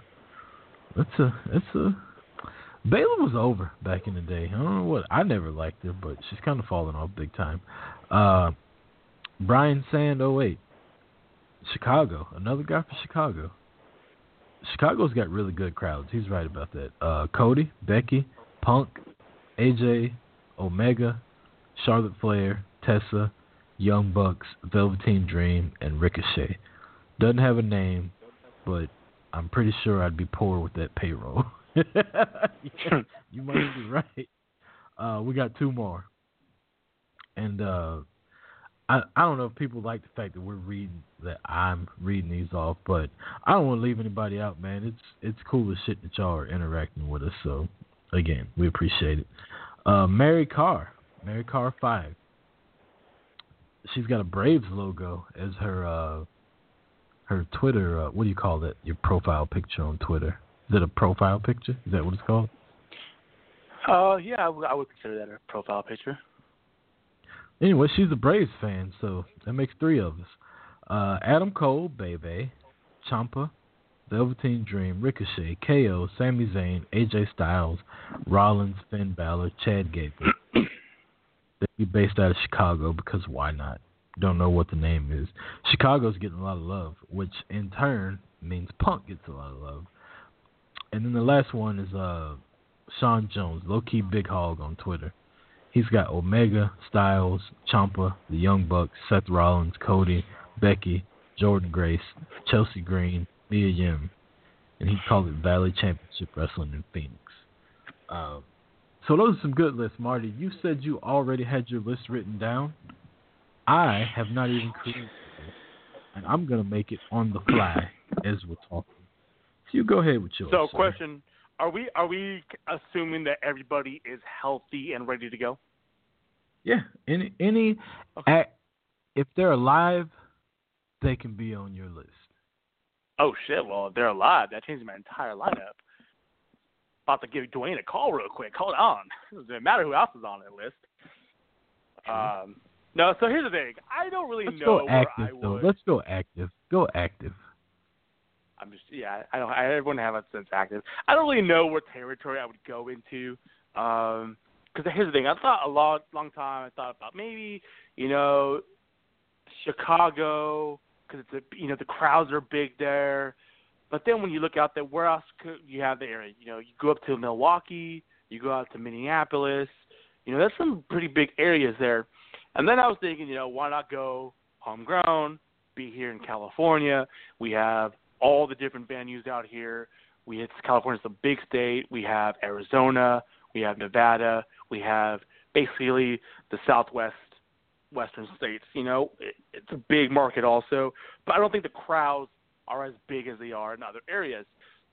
that's a that's a Bayley was over back in the day. I don't know what I never liked her, but she's kind of fallen off big time. Uh Brian Sand 08. Chicago. Another guy from Chicago. Chicago's got really good crowds. He's right about that. Uh Cody, Becky, Punk, AJ, Omega, Charlotte Flair, Tessa, Young Bucks, Velveteen Dream, and Ricochet. Doesn't have a name, but I'm pretty sure I'd be poor with that payroll. (laughs) you might be right. Uh, we got two more, and uh, I I don't know if people like the fact that we're reading that I'm reading these off, but I don't want to leave anybody out, man. It's it's cool as shit that y'all are interacting with us. So again, we appreciate it. Uh, Mary Carr, Mary Carr Five she's got a Braves logo as her uh her Twitter. Uh, what do you call that? Your profile picture on Twitter. Is it a profile picture? Is that what it's called? Uh, yeah, I, w- I would consider that a profile picture. Anyway, she's a Braves fan, so that makes three of us. Uh, Adam Cole, Bebe, Ciampa, Velveteen Dream, Ricochet, KO, Sami Zayn, AJ Styles, Rollins, Finn Balor, Chad Gable. (coughs) They'd be based out of Chicago because why not? Don't know what the name is. Chicago's getting a lot of love, which in turn means Punk gets a lot of love. And then the last one is uh Sean Jones, low key big hog on Twitter. He's got Omega, Styles, Ciampa, the Young Bucks, Seth Rollins, Cody, Becky, Jordynne Grace, Chelsea Green, Mia Yim, and he called it Valley Championship Wrestling in Phoenix. Um, so those are some good lists, Marty. You said you already had your list written down. I have not even created it, and I'm gonna make it on the fly as we're talking. So you go ahead with yours. So, sir. question: Are we are we assuming that everybody is healthy and ready to go? Yeah, any any act, if they're alive, they can be on your list. Oh shit! Well, if they're alive, that changes my entire lineup. About to give Dwayne a call real quick. Hold on. It doesn't matter who else is on that list. Um, no. So here's the thing. I don't really Let's know go where active I though. would. Let's go active. Go active. I'm just yeah. I don't. I wouldn't have a sense active. I don't really know what territory I would go into. Um, because here's the thing. I thought a long, long time. I thought about maybe you know, Chicago because it's a you know the crowds are big there. But then when you look out there, where else could you have the area? You know, you go up to Milwaukee, you go out to Minneapolis. You know, there's some pretty big areas there. And then I was thinking, you know, why not go homegrown, be here in California? We have all the different venues out here. We it's California's a big state. We have Arizona, we have Nevada, we have basically the Southwest Western states. You know, it, it's a big market also, but I don't think the crowds are as big as they are in other areas.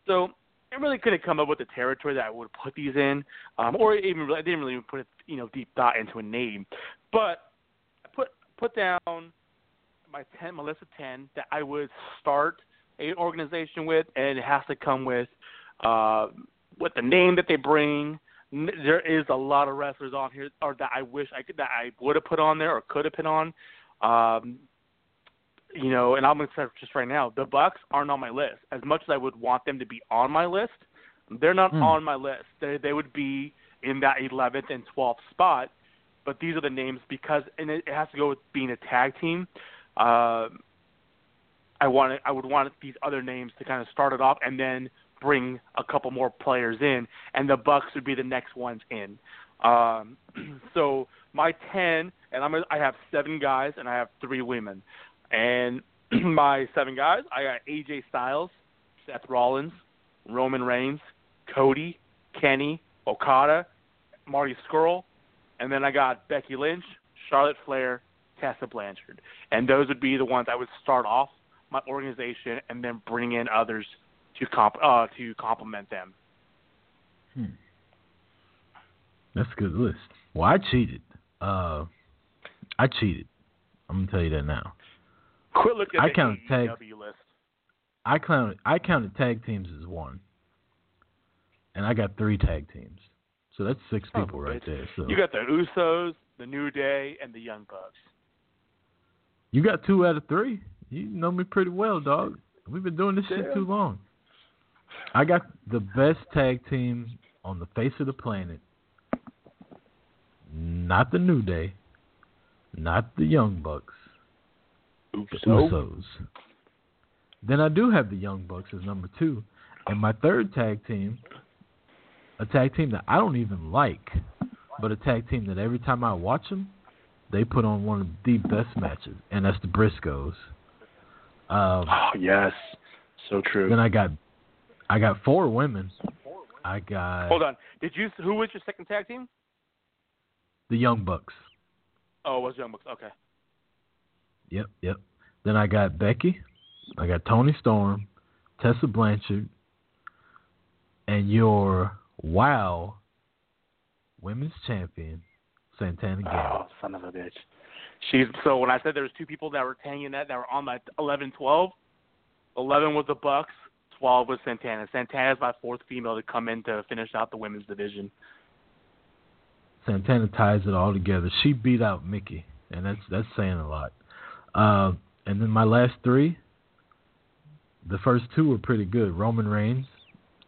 So I really couldn't come up with a territory that I would put these in, um, or even I didn't really put you know deep thought into a name. But I put put down my ten, my list of ten that I would start an organization with, and it has to come with uh, with the name that they bring. There is a lot of wrestlers on here, or that I wish I could that I would have put on there or could have put on. Um, you know, and I'm gonna say just right now, the Bucks aren't on my list. As much as I would want them to be on my list, they're not Hmm. on my list. They they would be in that 11th and 12th spot. But these are the names because, and it, it has to go with being a tag team. Uh, I wanted, I would want these other names to kind of start it off, and then bring a couple more players in, and the Bucks would be the next ones in. Um, (clears throat) so my ten, and I'm a, I have seven guys and I have three women, and (clears throat) my seven guys I got AJ Styles, Seth Rollins, Roman Reigns, Cody, Kenny, Okada, Marty Scurll, and then I got Becky Lynch, Charlotte Flair, Tessa Blanchard, and those would be the ones I would start off my organization and then bring in others to comp uh, to complement them. Hmm. That's a good list. Well, I cheated. Uh, I cheated. I'm gonna tell you that now. Quit looking at I the counted tag- list. I counted. I counted tag teams as one, and I got three tag teams. So that's six people right bitch. there. So You got the Usos, the New Day, and the Young Bucks. You got two out of three. You know me pretty well, dog. We've been doing this shit too long. I got the best tag team on the face of the planet. Not the New Day, not the Young Bucks, the Usos. Then I do have the Young Bucks as number two, and my third tag team, a tag team that I don't even like, but a tag team that every time I watch them, they put on one of the best matches, and that's the Briscoes. Um, Oh yes, so true. then I got, I got four women. I got Hold on. Did you? Who was your second tag team? the Young Bucks. Oh, it was Young Bucks. Okay. Yep, yep. Then I got Becky. I got Toni Storm, Tessa Blanchard, and your WoW Women's Champion, Santana Garrett. Oh, son of a bitch. She's so when I said there was two people that were hanging that that were on my 11, 12, 11 was the Bucks, 12 was Santana. Santana's my fourth female to come in to finish out the women's division. Santana ties it all together. She beat out Mickey, and that's that's saying a lot. Uh, and then my last three, the first two were pretty good. Roman Reigns,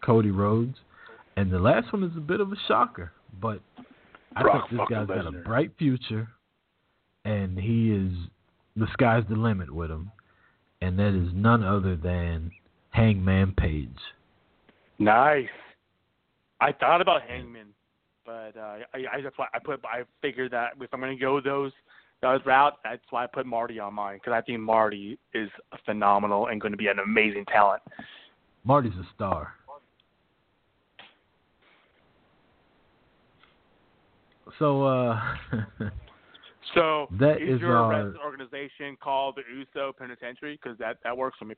Cody Rhodes, and the last one is a bit of a shocker, but I Brock think this fucking guy's got a bright future, and he is the sky's the limit with him, and that is none other than Hangman Page. Nice. I thought about Hangman, but uh, I, I that's why I put. I figured that if I'm going to go those those route, that's why I put Marty on mine because I think Marty is phenomenal and going to be an amazing talent. Marty's a star. So uh (laughs) So That is your our- organization called the USO Penitentiary? Because that that works for me.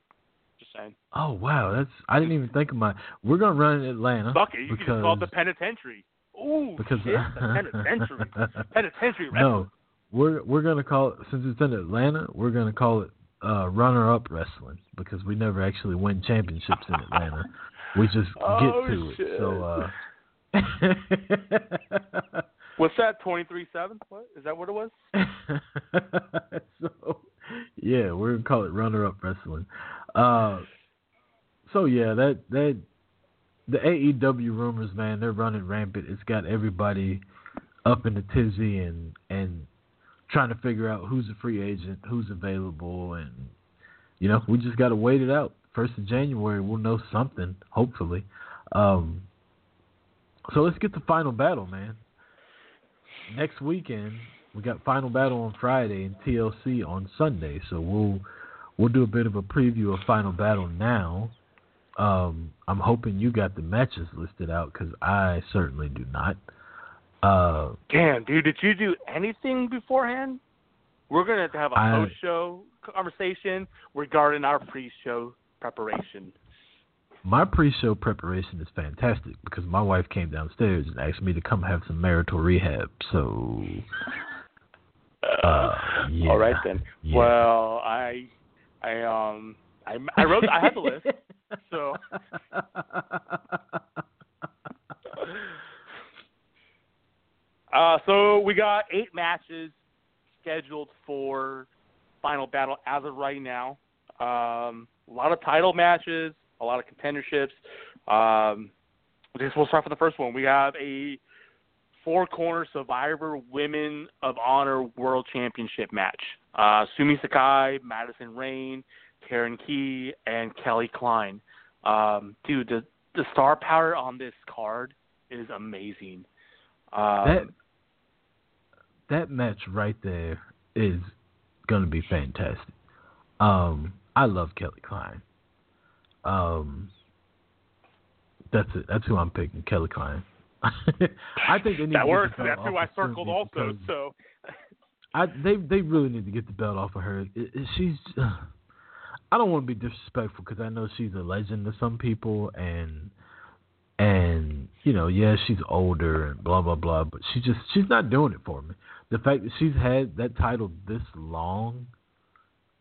Just saying. Oh wow, that's I didn't even think of my. We're gonna run in Atlanta Fuck it, you can just call it the Penitentiary. Ooh, because shit, the Penitentiary. (laughs) Penitentiary wrestling. no, we're we're gonna call it since it's in Atlanta. We're gonna call it uh, runner up wrestling because we never actually win championships in Atlanta. We just (laughs) Oh, get to shit. it. So. uh (laughs) What's that? Twenty three seven? What is that? What it was? so yeah, we're gonna call it runner up wrestling. Uh, so yeah, that that the AEW rumors, man, they're running rampant. It's got everybody up in the tizzy and and trying to figure out who's a free agent, who's available, and you know we just got to wait it out. First of January, we'll know something, hopefully. Um, so let's get the final battle, man next weekend we got final battle on Friday and TLC on Sunday. So we'll we'll do a bit of a preview of final battle now. Um, I'm hoping you got the matches listed out because I certainly do not. Uh, Damn, dude, did you do anything beforehand? We're gonna have to have a I- post show conversation regarding our pre show preparation. my pre-show preparation is fantastic because my wife came downstairs and asked me to come have some marital rehab. So, uh, (laughs) yeah, All right then. yeah. Well, I, I um, I, I wrote, I have the list. So, uh, so we got eight matches scheduled for final battle as of right now. Um, a lot of title matches, a lot of contenderships. Um, I guess we'll start with the first one. We have a four corner Survivor Women of Honor World Championship match. Uh, Sumie Sakai, Madison Rayne, Karen Q, and Kelly Klein. Um, dude, the the star power on this card is amazing. Um, that that match right there is gonna be fantastic. Um, I love Kelly Klein. Um, that's it. That's who I'm picking, Kelly Klein. (laughs) I think they need to that works. That's who I circled also. because So I they they really need to get the belt off of her. It, it, she's (sighs) I don't want to be disrespectful because I know she's a legend to some people and and you know yeah she's older and blah blah blah but she just she's not doing it for me. The fact that she's had that title this long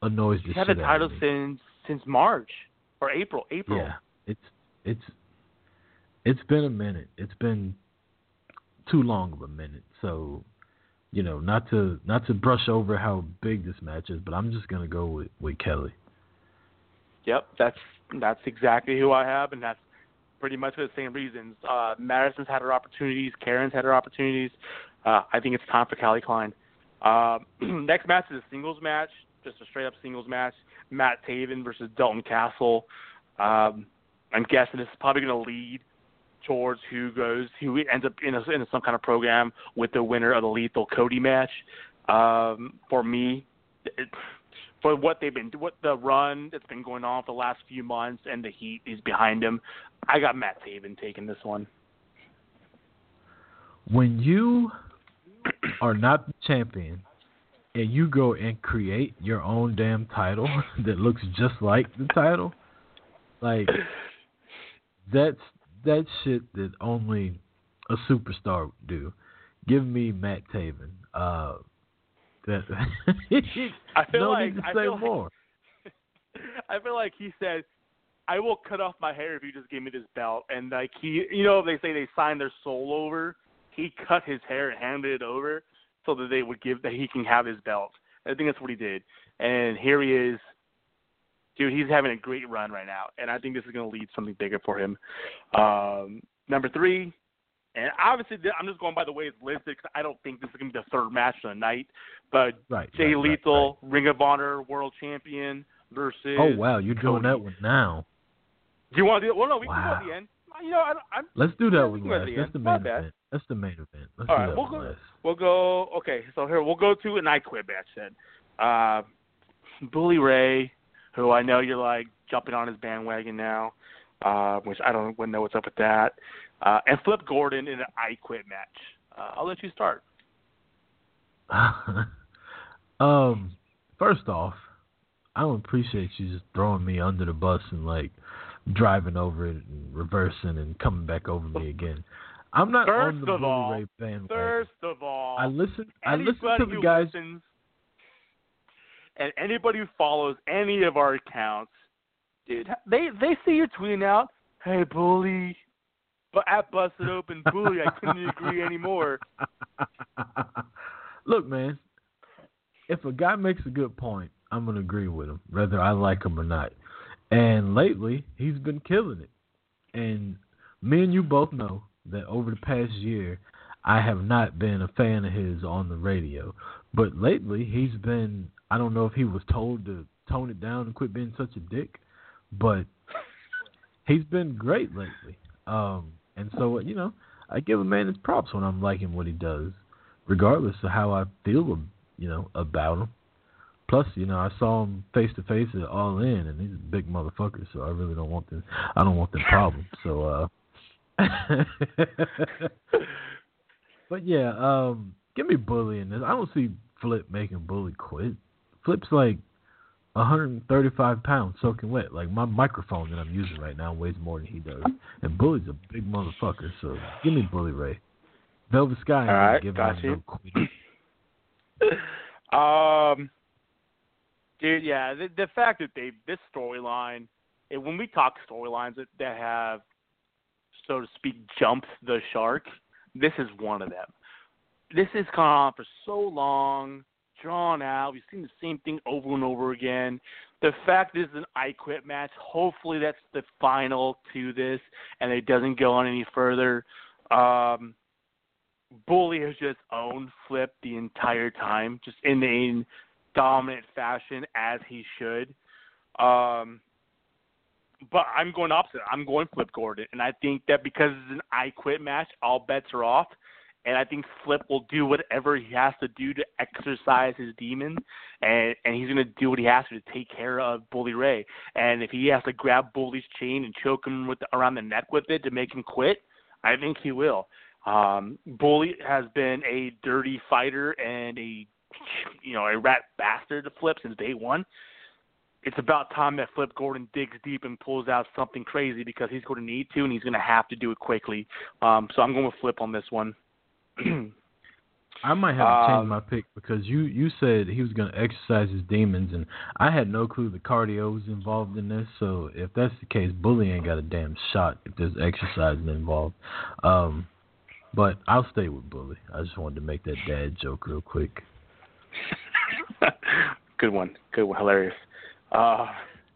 annoys the she's had the out of title since since March or April. April. Yeah, it's it's it's been a minute. It's been too long of a minute. So, you know, not to not to brush over how big this match is, but I'm just gonna go with with Kelly. Yep, that's that's exactly who I have, and that's pretty much for the same reasons. Uh, Madison's had her opportunities. Karen's had her opportunities. Uh, I think it's time for Callie Klein. Uh, (clears throat) next match is a singles match, just a straight up singles match. Matt Taven versus Dalton Castle. Um, I'm guessing this is probably going to lead towards who goes, who ends up in, a, in some kind of program with the winner of the Lethal Cody match. Um, for me, it, for what they've been, what the run that's been going on for the last few months, and the heat is behind him. I got Matt Taven taking this one. When you are not the champion and you go and create your own damn title (laughs) that looks just like the title, like that's that shit that only a superstar would do. Give me Matt Taven. Uh, that (laughs) I feel no like need to I say feel like- (laughs) I feel like he said, "I will cut off my hair if you just give me this belt." And like he, you know, they say they sign their soul over. He cut his hair and handed it over so that they would give that he can have his belt. I think that's what he did. And here he is, dude. He's having a great run right now, and I think this is going to lead something bigger for him. Um, number three, and obviously I'm just going by the way it's listed because I don't think this is going to be the third match of the night. But Right. Jay right, right, Lethal, Ring of Honor World Champion versus. Oh wow, you're doing Cody. that one now. Do you want to do it? Well, no, we can go Wow. at the end. You know, I, I'm. Let's do that one can go at last. the That's end. the main event. That's the main event. Let's All right, we'll go- last. We'll go. Okay, so here we'll go to an I Quit match then. Uh, Bully Ray, who I know you're like jumping on his bandwagon now, uh, which I don't know what's up with that, uh, and Flip Gordon in an I Quit match. Uh, I'll let you start. (laughs) um, first off, I don't appreciate you just throwing me under the bus and like driving over it and reversing and coming back over me again. I'm not First on the of all, Bully Ray bandwagon. First of all, I listen. I listen to the guys. listens and anybody who follows any of our accounts, dude, they they see you tweeting out, "Hey, bully," but at busted open bully, I couldn't agree anymore. (laughs) Look, man, if a guy makes a good point, I'm gonna agree with him, whether I like him or not. And lately, he's been killing it. And me and you both know that over the past year, I have not been a fan of his on the radio. But lately, he's been. I don't know if he was told to tone it down and quit being such a dick, but he's been great lately. Um, and so you know, I give a man his props when I'm liking what he does, regardless of how I feel, you know, about him. Plus, you know, I saw him face to face at All In, and he's a big motherfucker. So I really don't want them. I don't want the problem. So, uh, (laughs) but yeah, um, give me Bully in this. I don't see Flip making Bully quit. Flip's like 135 pounds soaking wet. Like my microphone that I'm using right now weighs more than he does. And Bully's a big motherfucker. So give me Bully Ray. Velvet Sky. All right, give got you. no. (laughs) Um, dude, yeah, the, the fact that they this storyline, when we talk storylines that, that have, so to speak, jumped the shark, this is one of them. This has gone on for so long, drawn out. We've seen the same thing over and over again. The fact is an I Quit match. Hopefully, that's the final to this, and it doesn't go on any further. Um, Bully has just owned Flip the entire time, just in a dominant fashion as he should. Um, but I'm going opposite. I'm going Flip Gordon, and I think that because it's an I Quit match, all bets are off, and I think Flip will do whatever he has to do to exercise his demon, and and he's going to do what he has to to take care of Bully Ray. And if he has to grab Bully's chain and choke him with around the neck with it to make him quit, I think he will. Um, Bully has been a dirty fighter and a you know a rat bastard to Flip since day one. It's about time that Flip Gordon digs deep and pulls out something crazy because he's going to need to and he's going to have to do it quickly. Um, so I'm going with Flip on this one. (clears throat) I might have to change Um, my pick because you you said he was going to exercise his demons, and I had no clue the cardio was involved in this. So if that's the case, Bully ain't got a damn shot if there's exercising involved. Um, but I'll stay with Bully. I just wanted to make that dad joke real quick. (laughs) Good one. Good one. Hilarious. Uh,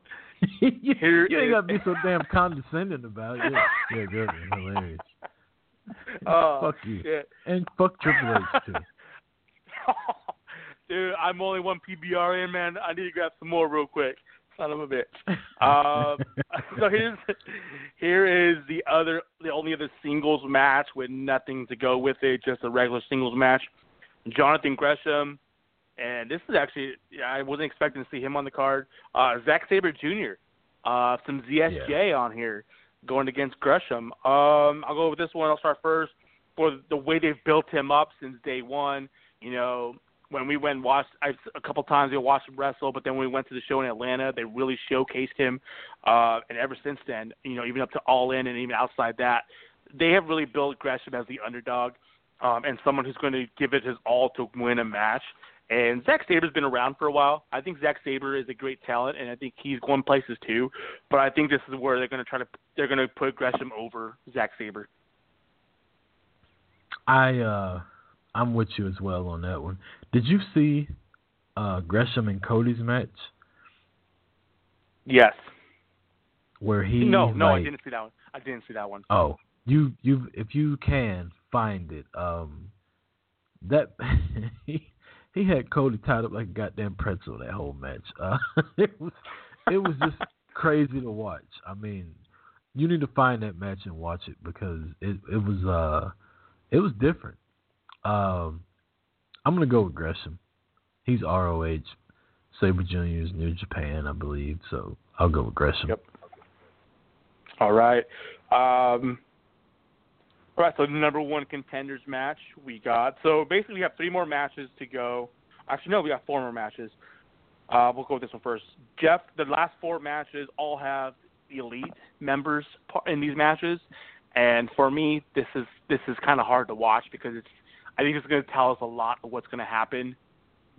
(laughs) you, you ain't got to be so (laughs) damn condescending about it. Yeah, yeah good one, hilarious. Uh, (laughs) Fuck you. shit. And fuck Triple H (laughs) too. Dude, I'm only one PBR in, man. I need to grab some more real quick. Son of a bitch. (laughs) Um, so here's here is the other the only other singles match with nothing to go with it, just a regular singles match. Jonathan Gresham, and this is actually yeah, I wasn't expecting to see him on the card. Uh, Zack Sabre Jr. Uh, some ZSJ on here going against Gresham. Um, I'll go with this one. I'll start first for the way they've built him up since day one. You know, when we went and watched I, a couple times, we watched him wrestle, but then when we went to the show in Atlanta, they really showcased him. Uh, and ever since then, you know, even up to All In and even outside that, they have really built Gresham as the underdog um, and someone who's going to give it his all to win a match. And Zack Sabre's been around for a while. I think Zack Sabre is a great talent, and I think he's going places too. But I think this is where they're going to try to they're going to put Gresham over Zack Sabre. I uh I'm with you as well on that one. Did you see uh Gresham and Cody's match Yes. where he no, no, I didn't see that one. I didn't see that one. Oh, you you if you can find it. Um, that (laughs) he he had Cody tied up like a goddamn pretzel that whole match. (laughs) Uh, it was it was just crazy to watch. I mean, you need to find that match and watch it because it it was uh it was different. Um, I'm gonna go with Gresham. He's ROH. Sabre Jr. is New Japan, I believe. So I'll go with Gresham. Yep. All right. Um, all right. So the number one contenders match we got. So basically, we have three more matches to go. Actually, no, we got four more matches. Uh, we'll go with this one first. Jeff, the last four matches all have elite members in these matches, and for me, this is this is kind of hard to watch because it's. I think it's going to tell us a lot of what's going to happen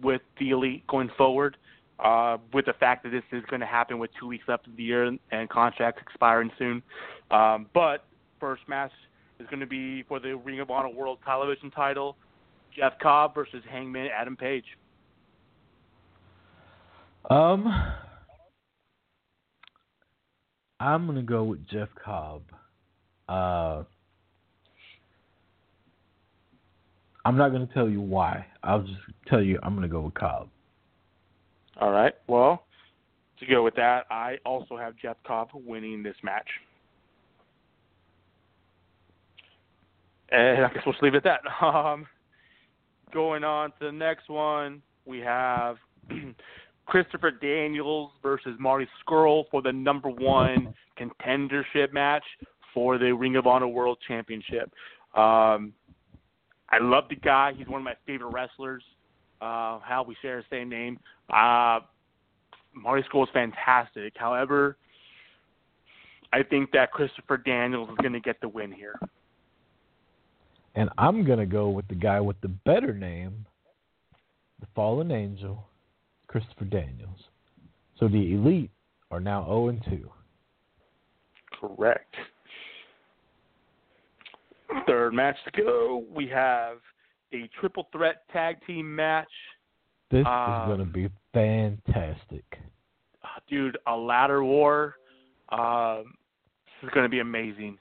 with the elite going forward. Uh, with the fact that this is going to happen with two weeks left of the year and contracts expiring soon. Um, but first match is going to be for the Ring of Honor World Television title, Jeff Cobb versus Hangman Adam Page. Um, I'm gonna go with Jeff Cobb. Uh, I'm not gonna tell you why. I'll just tell you I'm gonna go with Cobb. All right. Well, to go with that, I also have Jeff Cobb winning this match. And I guess we'll just leave it at that. (laughs) Um, going on to the next one, we have (clears throat) Christopher Daniels versus Marty Scurll for the number one contendership match for the Ring of Honor World Championship. Um, I love the guy. He's one of my favorite wrestlers. Uh, how we share the same name. Uh, Marty Scurll is fantastic. However, I think that Christopher Daniels is going to get the win here. And I'm gonna go with the guy with the better name, the Fallen Angel, Christopher Daniels. So the Elite are now 0 and 2. Correct. Third match to go. We have a triple threat tag team match. This Um, is gonna be fantastic. Uh, Dude, a ladder war. Um, this is going to be amazing.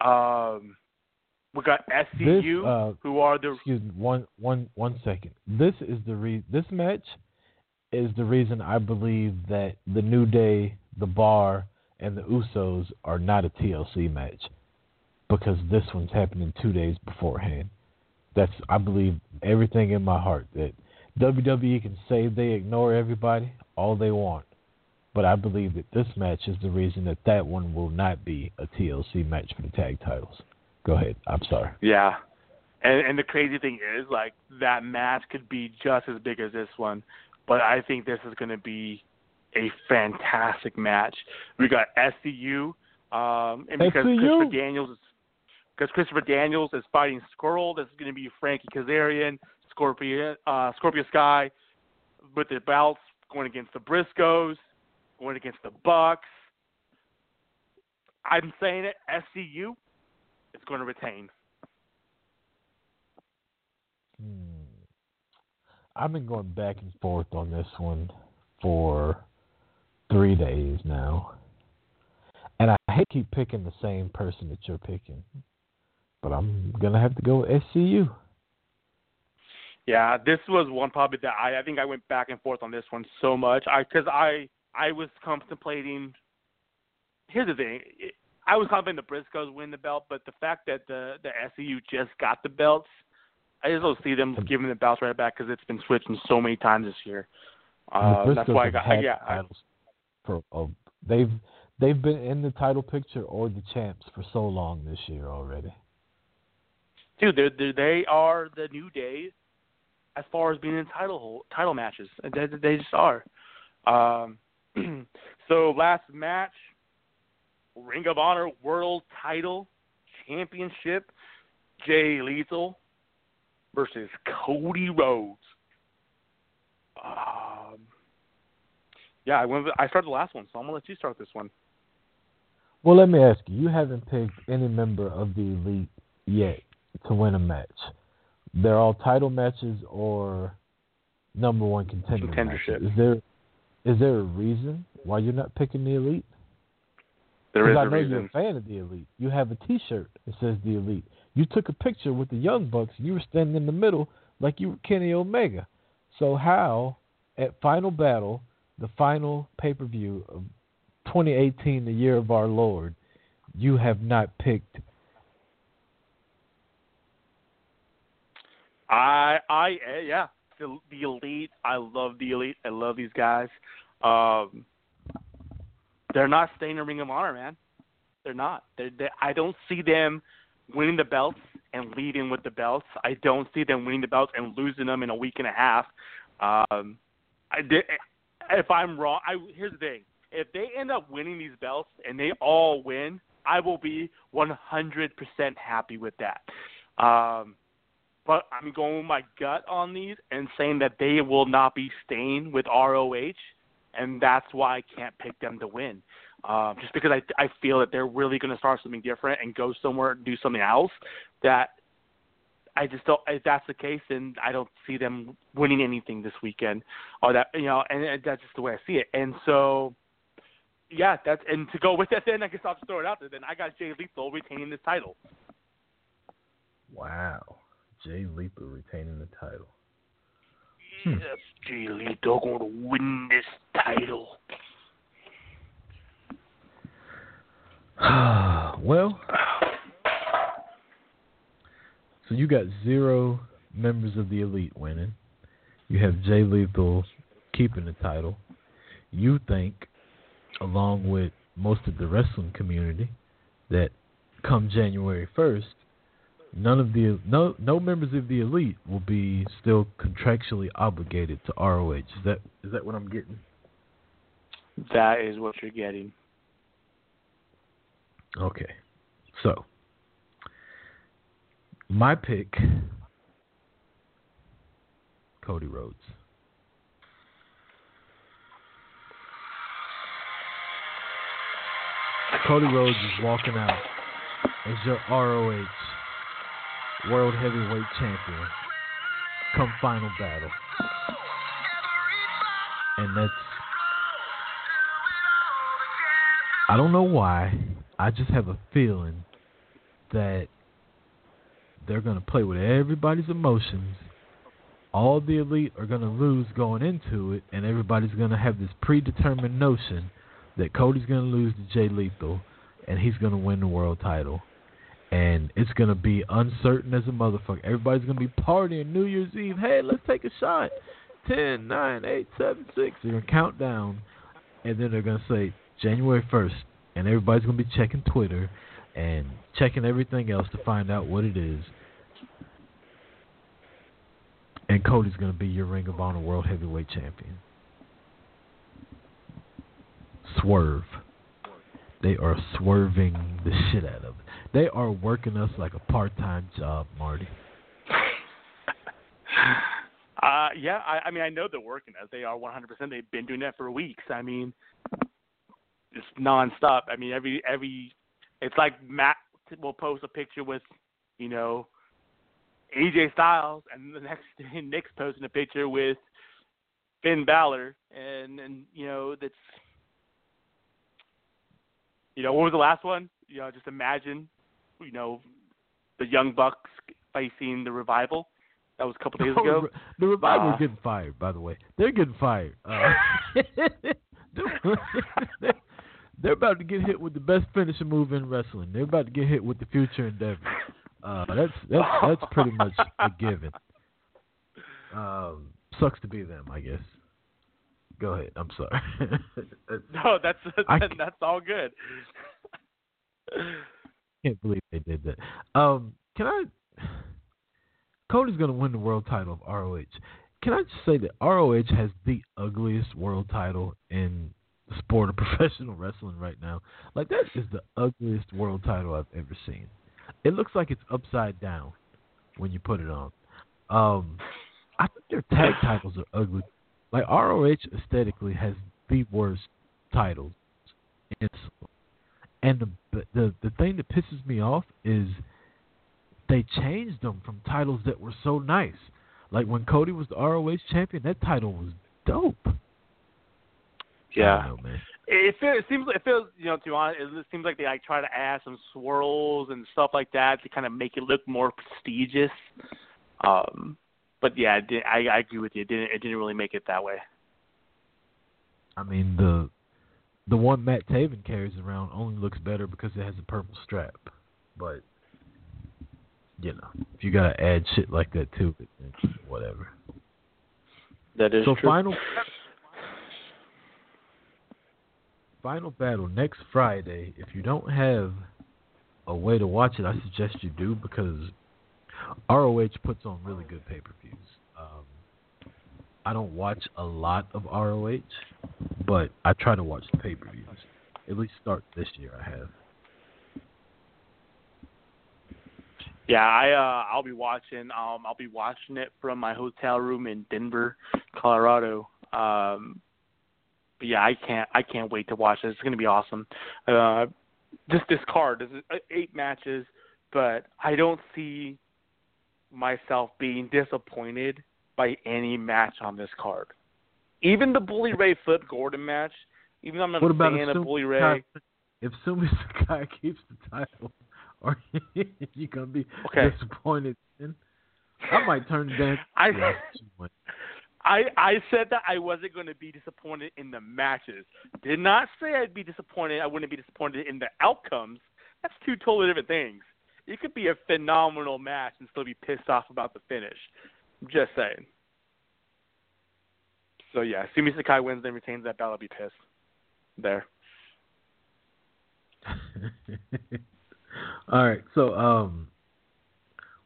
Um, we got SCU, This, uh, who are the Excuse me, one one one second. This is the re- this match is the reason I believe that the New Day, the Bar, and the Usos are not a TLC match because this one's happening two days beforehand. That's I believe everything in my heart that WWE can say they ignore everybody all they want, but I believe that this match is the reason that that one will not be a TLC match for the tag titles. Go ahead. I'm sorry. Yeah. And and the crazy thing is like that match could be just as big as this one, but I think this is going to be a fantastic match. We got SCU um and because SCU. Christopher Daniels is because Christopher Daniels is fighting Scurll, this is going to be Frankie Kazarian, Scorpio uh Scorpio Sky with the belts going against the Briscoes, going against the Bucks. I'm saying it, SCU going to retain. Hmm. I've been going back and forth on this one for three days now. And I hate to keep picking the same person that you're picking. But I'm going to have to go with SCU. Yeah, this was one probably that I I think I went back and forth on this one so much. I because I I was contemplating. Here's the thing. I was contemplating the Briscoes win the belt, but the fact that the the SCU just got the belts, I just don't see them giving the belts right back because it's been switching so many times this year. Uh, that's why I got yeah. Titles for uh, they've they've been in the title picture or the champs for so long this year already. dude, they're, they're, they are the new day as far as being in title title matches. They, they just are. Um, (clears throat) so last match, Ring of Honor World Title Championship, Jay Lethal versus Cody Rhodes. Um, yeah, I went. I started the last one, so I'm gonna let you start this one. Well, let me ask you. You haven't picked any member of the elite yet to win a match. They're all title matches or number one contender Contendership. matches. Is there is there a reason why you're not picking the elite? There is Because I a know reason. you're a fan of the elite. You have a T-shirt that says the elite. You took a picture with the Young Bucks. and You were standing in the middle like you were Kenny Omega. So how at Final Battle, the final pay-per-view of 2018, the year of our Lord, you have not picked? I I yeah the the elite. I love the elite. I love these guys. Um, they're not staying in Ring of Honor, man. They're not. They're, they I don't see them winning the belts and leaving with the belts. I don't see them winning the belts and losing them in a week and a half. Um, I did. If I'm wrong, I here's the thing. If they end up winning these belts and they all win, I will be 100% happy with that. Um, but I'm going with my gut on these and saying that they will not be staying with ROH, and that's why I can't pick them to win. Um, just because I I feel that they're really going to start something different and go somewhere and do something else. That I just don't. If that's the case, then I don't see them winning anything this weekend, or that you know, and, and that's just the way I see it. And so, yeah, that's and to go with that, then I guess I'll just throw it out there. Then I got Jay Lethal retaining this title. Wow, Jay Lethal retaining the title. Yes, Jay Lethal going to win this title. (sighs) well, so you got zero members of the elite winning. You have Jay Lethal keeping the title. You think, along with most of the wrestling community, that come January first, none of the no no members of the elite will be still contractually obligated to ROH. Is that is that what I'm getting? That is what you're getting. Okay. So, my pick Cody Rhodes. Cody Rhodes is walking out as your ROH World Heavyweight Champion come final battle. And that's I don't know why. I just have a feeling that they're going to play with everybody's emotions. All the elite are going to lose going into it, and everybody's going to have this predetermined notion that Cody's going to lose to Jay Lethal, and he's going to win the world title. And it's gonna be uncertain as a motherfucker. Everybody's gonna be partying New Year's Eve. Hey, let's take a shot. Ten, nine, eight, seven, six. They're gonna count down, and then they're gonna say January first, and everybody's gonna be checking Twitter and checking everything else to find out what it is. And Cody's gonna be your Ring of Honor World Heavyweight Champion. Swerve. They are swerving the shit out of it. They are working us like a part-time job, Marty. (laughs) Uh, yeah, I, I mean, I know they're working as they are 100%. They've been doing that for weeks. I mean, it's nonstop. I mean, every every, it's like Matt will post a picture with, you know, AJ Styles, and the (laughs) next day Nick's posting a picture with Finn Balor, and and you know that's, you know, what was the last one? You know, just imagine, you know, the Young Bucks facing the Revival. That was a couple days (laughs) ago. the revival Uh, getting fired, by the way. They're getting fired. Uh, (laughs) they're, they're about to get hit with the best finishing move in wrestling. They're about to get hit with the future endeavor. Uh, that's that's that's pretty much a given. Um, sucks to be them, I guess. Go ahead. I'm sorry. (laughs) No, that's I- that's all good. Can't believe they did that. Um, can I? Cody's gonna win the world title of ROH. Can I just say that ROH has the ugliest world title in the sport of (laughs) professional wrestling right now? Like that is the ugliest world title I've ever seen. It looks like it's upside down when you put it on. Um, I think their tag titles are ugly. Like ROH aesthetically has the worst titles and the the the thing that pisses me off is they changed them from titles that were so nice. Like when Cody was the ROH champion, that title was dope. Yeah. know, man. It, feels, it seems it feels you know to be honest, it seems like they like try to add some swirls and stuff like that to kind of make it look more prestigious. Um, but yeah, it I I agree with you. It didn't it didn't really make it that way. I mean the the one Matt Taven carries around only looks better because it has a purple strap. But you know, if you gotta add shit like that to it, then whatever. That is so final final battle next Friday. If you don't have a way to watch it, I suggest you do because ROH puts on really good pay per views. I don't watch a lot of ROH, but I try to watch the pay per views. At least start this year, I have. Yeah, I uh I'll be watching um I'll be watching it from my hotel room in Denver, Colorado. Um but yeah, I can't I can't wait to watch it. It's to be awesome. Uh just this card, this is uh, eight matches, but I don't see myself being disappointed by any match on this card. Even the Bully Ray Flip Gordon match, even though I'm not What a about fan of Bully Ray. If Sumie Sakai (laughs) keeps the title, are you (laughs) gonna be Okay. disappointed? In? I might turn down. I Yeah, she went. (laughs) I I said that I wasn't going to be disappointed in the matches. Did not say I'd be disappointed. I wouldn't be disappointed in the outcomes. That's two totally different things. It could be a phenomenal match and still be pissed off about the finish. Just saying. So yeah, Sumie Sakai wins and retains that belt. I'll be pissed. There. (laughs) All right, so um,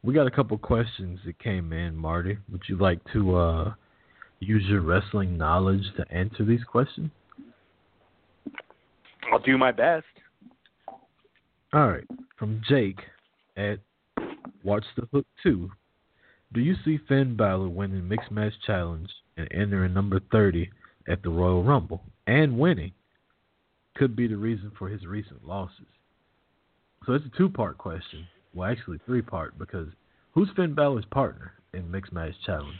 we got a couple questions that came in. Marty, would you like to uh use your wrestling knowledge to answer these questions? I'll do my best. All right, from Jake at Watch the Hook Two. Do you see Finn Balor winning mixed match challenge and entering number thirty at the Royal Rumble and winning? Could be the reason for his recent losses. So it's a two part question. Well, actually three part because who's Finn Balor's partner in mixed match challenge?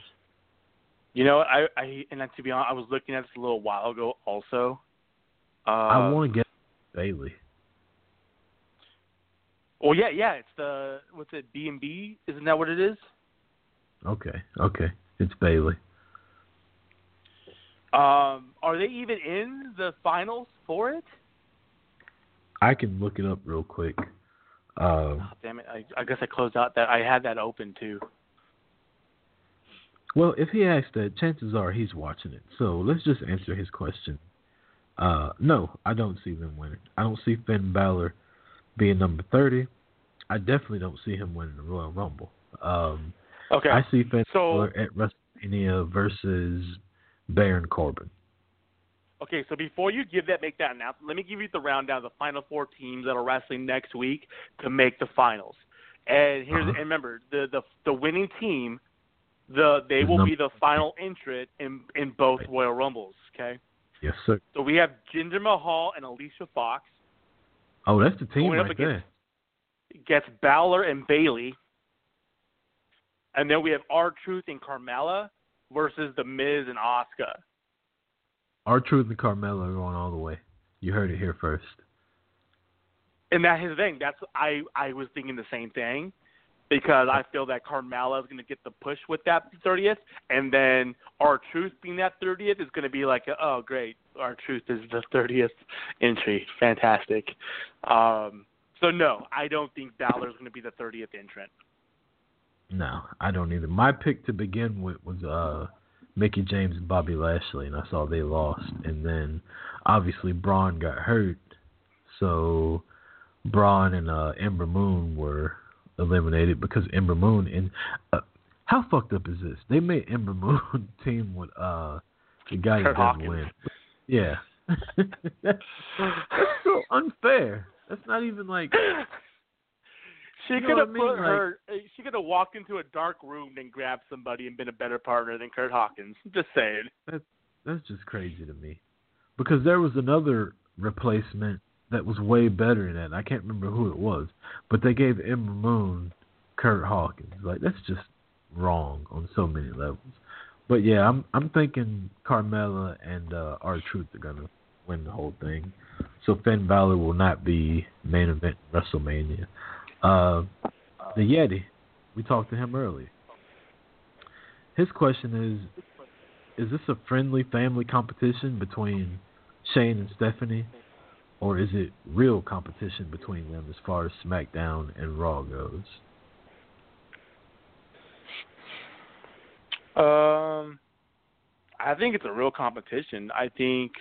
You know, I I and to be honest, I was looking at this a little while ago. Also, uh, I want to get Bayley. Well, yeah, yeah. It's the what's it? B and B. Isn't that what it is? Okay, okay, it's Bayley. Um, are they even in the finals for it? I can look it up real quick. Uh, Oh, damn it! I, I guess I closed out that I had that open too. well, if he asked that, chances are he's watching it. So let's just answer his question. Uh, no, I don't see them winning. I don't see Finn Balor being number thirty. I definitely don't see him winning the Royal Rumble. Um, Okay. I see Finn So- at WrestleMania versus Baron Corbin. Okay, so before you give that, make that announcement, let me give you the rundown of the final four teams that are wrestling next week to make the finals. And here's Uh-huh. and remember the the the winning team, the they will be the final entrant in in both Royal Rumbles. Okay, Yes, sir. so we have Jinder Mahal and Alicia Fox Oh, that's the team right against- there. gets Balor and Bayley, and then we have R Truth and Carmella versus the Miz and Asuka. R-Truth and Carmella are going all the way. You heard it here first. And that's the thing. That's I I was thinking the same thing because I feel that Carmella is going to get the push with that 30th, and then our Truth being that 30th is going to be like, oh great, our Truth is the 30th entry, fantastic. Um, so no, I don't think Balor is going to be the 30th entrant. No, I don't either. My pick to begin with was uh Mickie James and Bobby Lashley, and I saw they lost, and then obviously Braun got hurt, so Braun and uh, Ember Moon were eliminated because Ember Moon and uh, how fucked up is this? They made Ember Moon (laughs) team with uh the guy who doesn't win. Yeah, (laughs) that's so unfair. That's not even like (laughs) She You could have I mean? put her. She could have walked into a dark room and grabbed somebody and been a better partner than Curt Hawkins. Just saying. That's just crazy to me. Because there was another replacement that was way better than that. I can't remember who it was. But they gave Ember Moon Curt Hawkins. Like that's just wrong on so many levels. But yeah, I'm I'm thinking Carmella and uh R Truth are gonna win the whole thing. So Finn Balor will not be main event WrestleMania. Uh the Yeti. We talked to him earlier. His question is is this a friendly family competition between Shane and Stephanie, or is it real competition between them as far as SmackDown and Raw goes? Um, I think it's a real competition. I think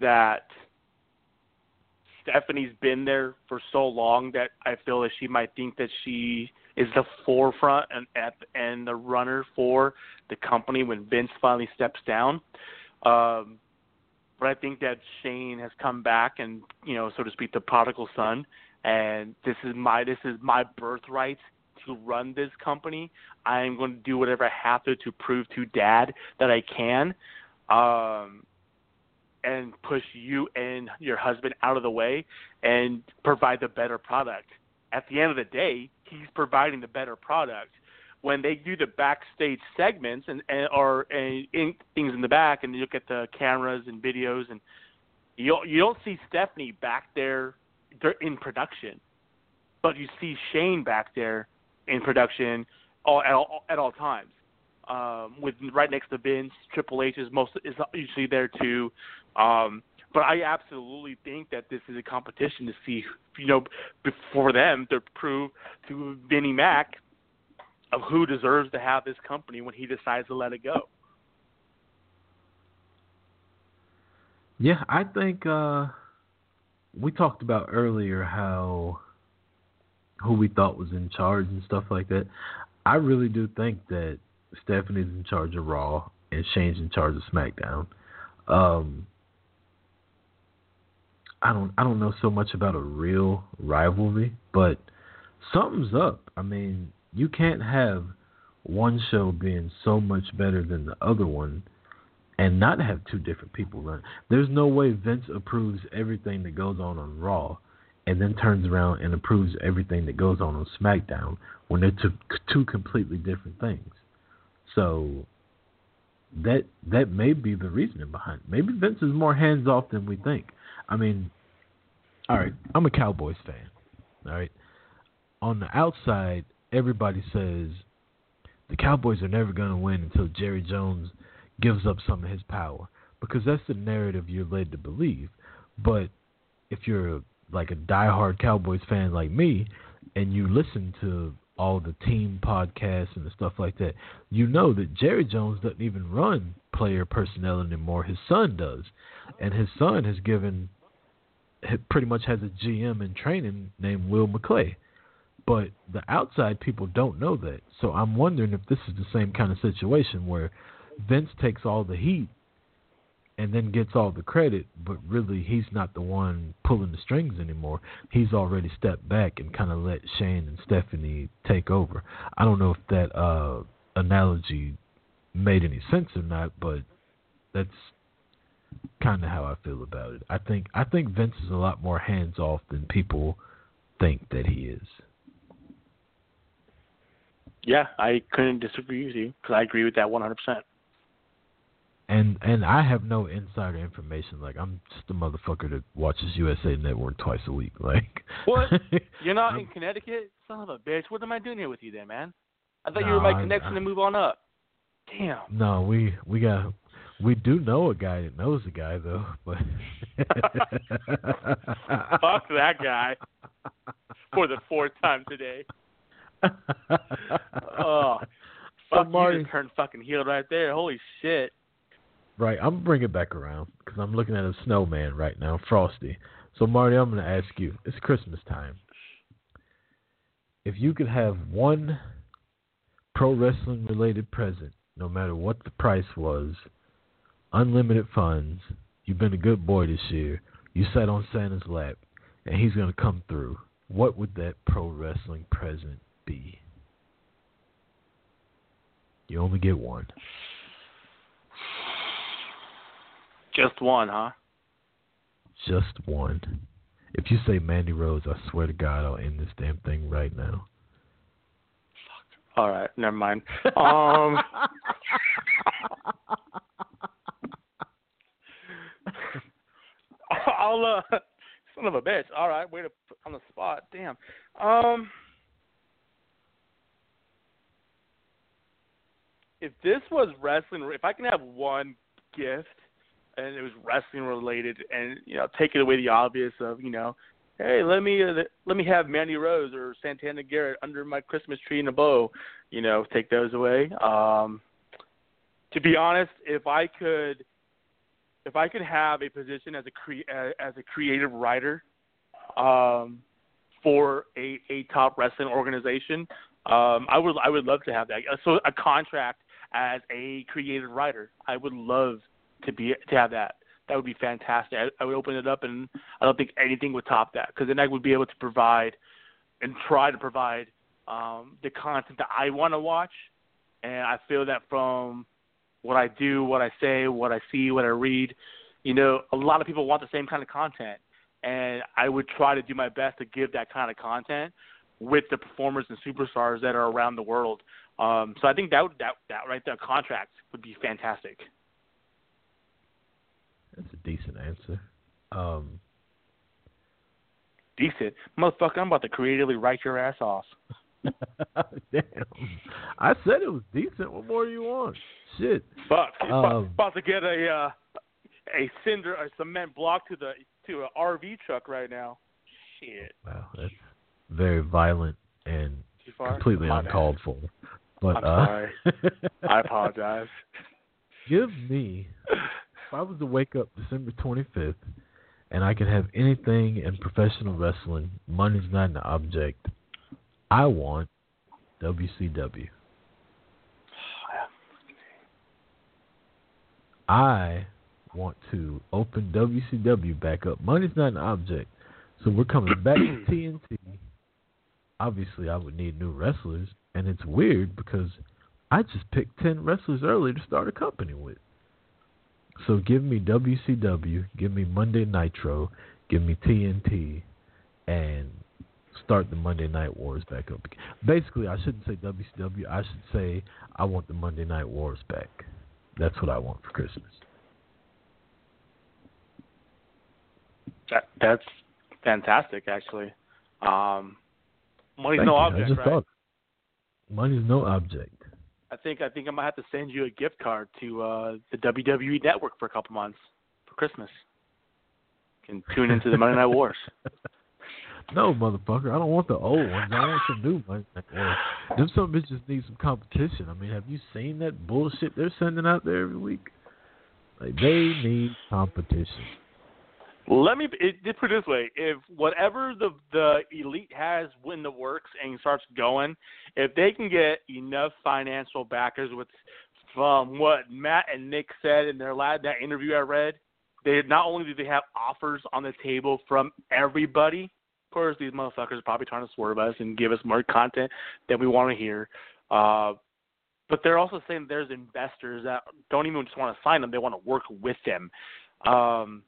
that Stephanie's been there for so long that I feel that she might think that she is the forefront and at and the runner for the company when Vince finally steps down. Um, but I think that Shane has come back and you know, so to speak, the prodigal son, and this is my this is my birthright to run this company. I am going to do whatever I have to to prove to Dad that I can, um, and push you and your husband out of the way and provide the better product. At the end of the day, he's providing the better product. When they do the backstage segments and, and or and in, things in the back, and you look at the cameras and videos, and you you don't see Stephanie back there in production, but you see Shane back there in production all, at all at all times. Um, with right next to Vince, Triple H is most is usually there too. Um, but I absolutely think that this is a competition to see, you know, before them to prove to Vinnie Mac of who deserves to have this company when he decides to let it go. Yeah, I think uh we talked about earlier how who we thought was in charge and stuff like that. I really do think that Stephanie's in charge of Raw and Shane's in charge of SmackDown. Um I don't I don't know so much about a real rivalry, but something's up. I mean, you can't have one show being so much better than the other one and not have two different people run. There's no way Vince approves everything that goes on on Raw and then turns around and approves everything that goes on on SmackDown when they're two, two completely different things. So that that may be the reasoning behind it. Maybe Vince is more hands off than we think. I mean, all right, I'm a Cowboys fan. All right. On the outside, everybody says the Cowboys are never going to win until Jerry Jones gives up some of his power because that's the narrative you're led to believe. But if you're like a diehard Cowboys fan like me, and you listen to all the team podcasts and the stuff like that, you know that Jerry Jones doesn't even run player personnel anymore. His son does, and his son has given pretty much has a GM in training named Will McClay. But the outside people don't know that. So I'm wondering if this is the same kind of situation where Vince takes all the heat and then gets all the credit, but really he's not the one pulling the strings anymore. He's already stepped back and kind of let Shane and Stephanie take over. I don't know if that uh, analogy made any sense or not, but that's kind of how I feel about it. I think I think Vince is a lot more hands off than people think that he is. Yeah, I couldn't disagree with you because I agree with that 100%. And and I have no insider information. Like I'm just a motherfucker that watches USA Network twice a week. Like what? (laughs) You're not in Connecticut, son of a bitch. What am I doing here with you, then, man? I thought no, you were my I, connection I, to move on up. Damn. No, we we got we do know a guy that knows a guy though, (laughs) but (laughs) fuck that guy for the fourth time today. (laughs) oh, fuck Marty, you just turned fucking heel right there. Holy shit. Right, I'm bringing it back around because I'm looking at a snowman right now, Frosty. So Marty, I'm going to ask you. It's Christmas time. If you could have one pro wrestling related present, no matter what the price was, unlimited funds, you've been a good boy this year, you sat on Santa's lap, and he's going to come through, what would that pro wrestling present be? You only get one. Just one, huh? Just one. If you say Mandy Rose, I swear to God, I'll end this damn thing right now. Fuck. All right, never mind. Um. (laughs) I'll uh, (laughs) son of a bitch. All right, way to put on the spot. Damn. Um. If this was wrestling, if I can have one gift and it was wrestling related, and you know, taking away the obvious of you know, hey, let me uh, let me have Mandy Rose or Santana Garrett under my Christmas tree in a bow, you know, take those away. Um, to be honest, if I could, if I could have a position as a cre- as a creative writer, um, for a a top wrestling organization, um, I would I would love to have that. So a contract as a creative writer, I would love to be to have that. That would be fantastic. I, I would open it up, and I don't think anything would top that because then I would be able to provide and try to provide um, the content that I want to watch. And I feel that from what I do, what I say, what I see, what I read, you know, a lot of people want the same kind of content, and I would try to do my best to give that kind of content with the performers and superstars that are around the world. Um, so I think that would, that that right there contract would be fantastic. That's a decent answer. Um, decent, motherfucker! I'm about to creatively write your ass off. (laughs) (laughs) Damn, I said it was decent. What more do you want? Shit. Fuck, um, about to get a uh, a cinder, a cement block to the to an RV truck right now. Shit. Wow, that's very violent and completely My uncalled bad. for. But I'm uh, sorry. (laughs) I apologize. Give me if I was to wake up December 25th and I could have anything in professional wrestling, money's not an object. I want WCW. I want to open WCW back up. Money's not an object. So we're coming back to (clears throat) TNT. Obviously, I would need new wrestlers. And it's weird because I just picked 10 wrestlers earlier to start a company with. So give me WCW, give me Monday Nitro, give me TNT, and start the Monday Night Wars back up. Basically, I shouldn't say WCW. I should say I want the Monday Night Wars back. That's what I want for Christmas. That that's fantastic, actually. Um, money's Thank no you. object, I just right? thought money's no object. I think I think I might have to send you a gift card to uh, the WWE Network for a couple months for Christmas. You can tune into the Monday Night Wars. (laughs) No, motherfucker, I don't want the old ones. I want some new ones. Or uh, them some bitches need some competition. I mean, have you seen that bullshit they're sending out there every week? Like they need competition. Let me it, put it this way: if whatever the the elite has in the works and starts going, if they can get enough financial backers, with from what Matt and Nick said in their lad that interview I read, they not only do they have offers on the table from everybody. Course, these motherfuckers are probably trying to swerve us and give us more content than we want to hear. Uh, but they're also saying there's investors that don't even just want to sign them; they want to work with them. Um,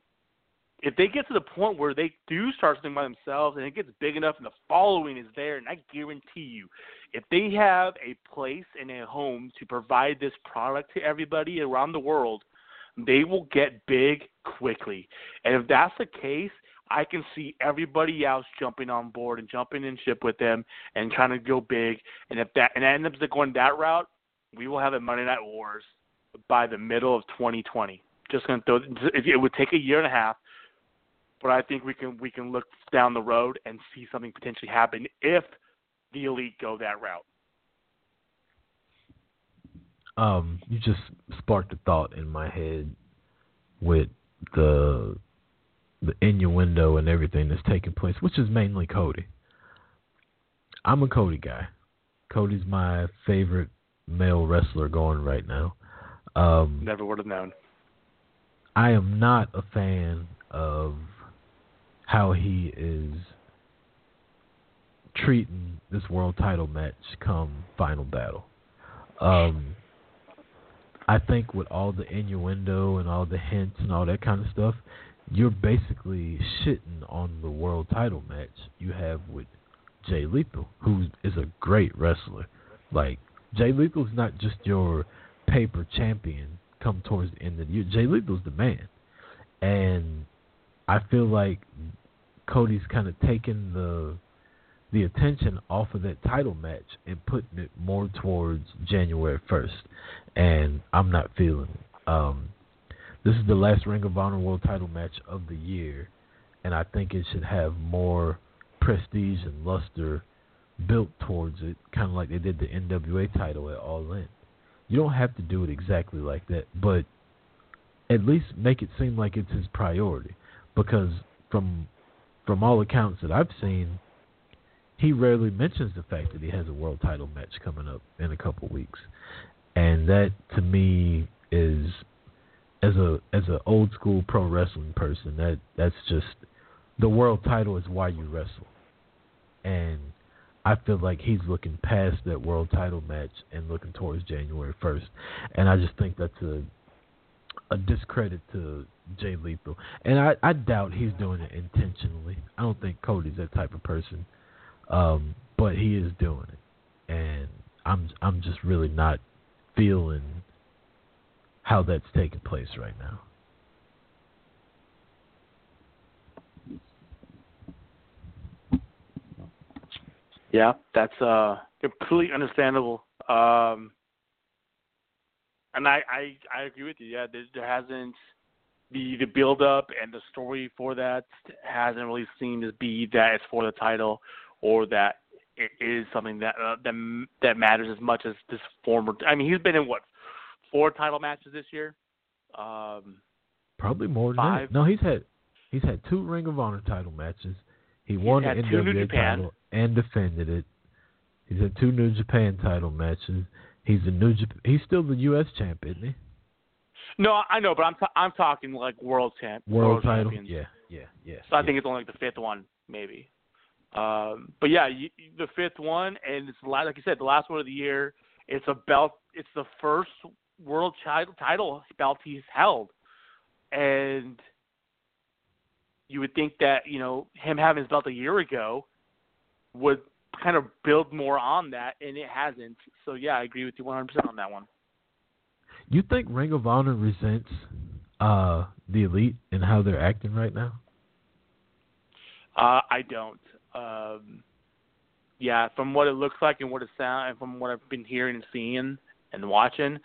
if they get to the point where they do start something by themselves and it gets big enough and the following is there, and I guarantee you, if they have a place and a home to provide this product to everybody around the world, they will get big quickly. And if that's the case, I can see everybody else jumping on board and jumping in ship with them and trying to go big. And if that and ends up going that route, we will have a Monday Night Wars by the middle of 2020. Just gonna throw. It would take a year and a half but I think we can we can look down the road and see something potentially happen if the elite go that route. Um, you just sparked a thought in my head with the the innuendo and everything that's taking place, which is mainly Cody. I'm a Cody guy. Cody's my favorite male wrestler going right now. Um, Never would have known. I am not a fan of how he is treating this world title match come final battle. Um, I think with all the innuendo and all the hints and all that kind of stuff, you're basically shitting on the world title match you have with Jay Lethal, who is a great wrestler. Like Jay Lethal's not just your paper champion come towards the end of the year. Jay Lethal's the man. And I feel like Cody's kind of taken the the attention off of that title match and putting it more towards January first, and I'm not feeling it. Um, this is the last Ring of Honor World Title match of the year, and I think it should have more prestige and luster built towards it, kind of like they did the NWA title at All In. You don't have to do it exactly like that, but at least make it seem like it's his priority because from from all accounts that I've seen, he rarely mentions the fact that he has a world title match coming up in a couple weeks, and that to me is as a as an old school pro wrestling person that that's just the world title is why you wrestle, and I feel like he's looking past that world title match and looking towards January first, and I just think that's a a discredit to Jay Lethal, and I, I doubt he's doing it intentionally. I don't think Cody's that type of person, um, but he is doing it, and I'm I'm just really not feeling how that's taking place right now. Yeah, that's uh completely understandable. Um, and I, I I agree with you. Yeah, there, there hasn't the the build up and the story for that hasn't really seemed to be that it's for the title or that it is something that uh, that that matters as much as this former. I mean, he's been in what four title matches this year. Um, Probably more than five. that. No, he's had he's had two Ring of Honor title matches. He He's won the NWA Japan. title and defended it. He's had two New Japan title matches. He's a New Japan. He's still the U.S. champ, isn't he? no, I know, but I'm t- I'm talking like world champ, World, title. champions. Yeah, yeah, yeah. So I yeah. think it's only like the fifth one, maybe. Um, but yeah, you, the fifth one, and it's like you said, the last one of the year. It's a belt. It's the first world title title belt he's held, and you would think that you know him having his belt a year ago would kind of build more on that, and it hasn't. So yeah, I agree with you 100% on that one. You think Ring of Honor resents uh, the elite and how they're acting right now? Uh, I don't. Um, yeah, from what it looks like and what it sounds, and from what I've been hearing and seeing and watching,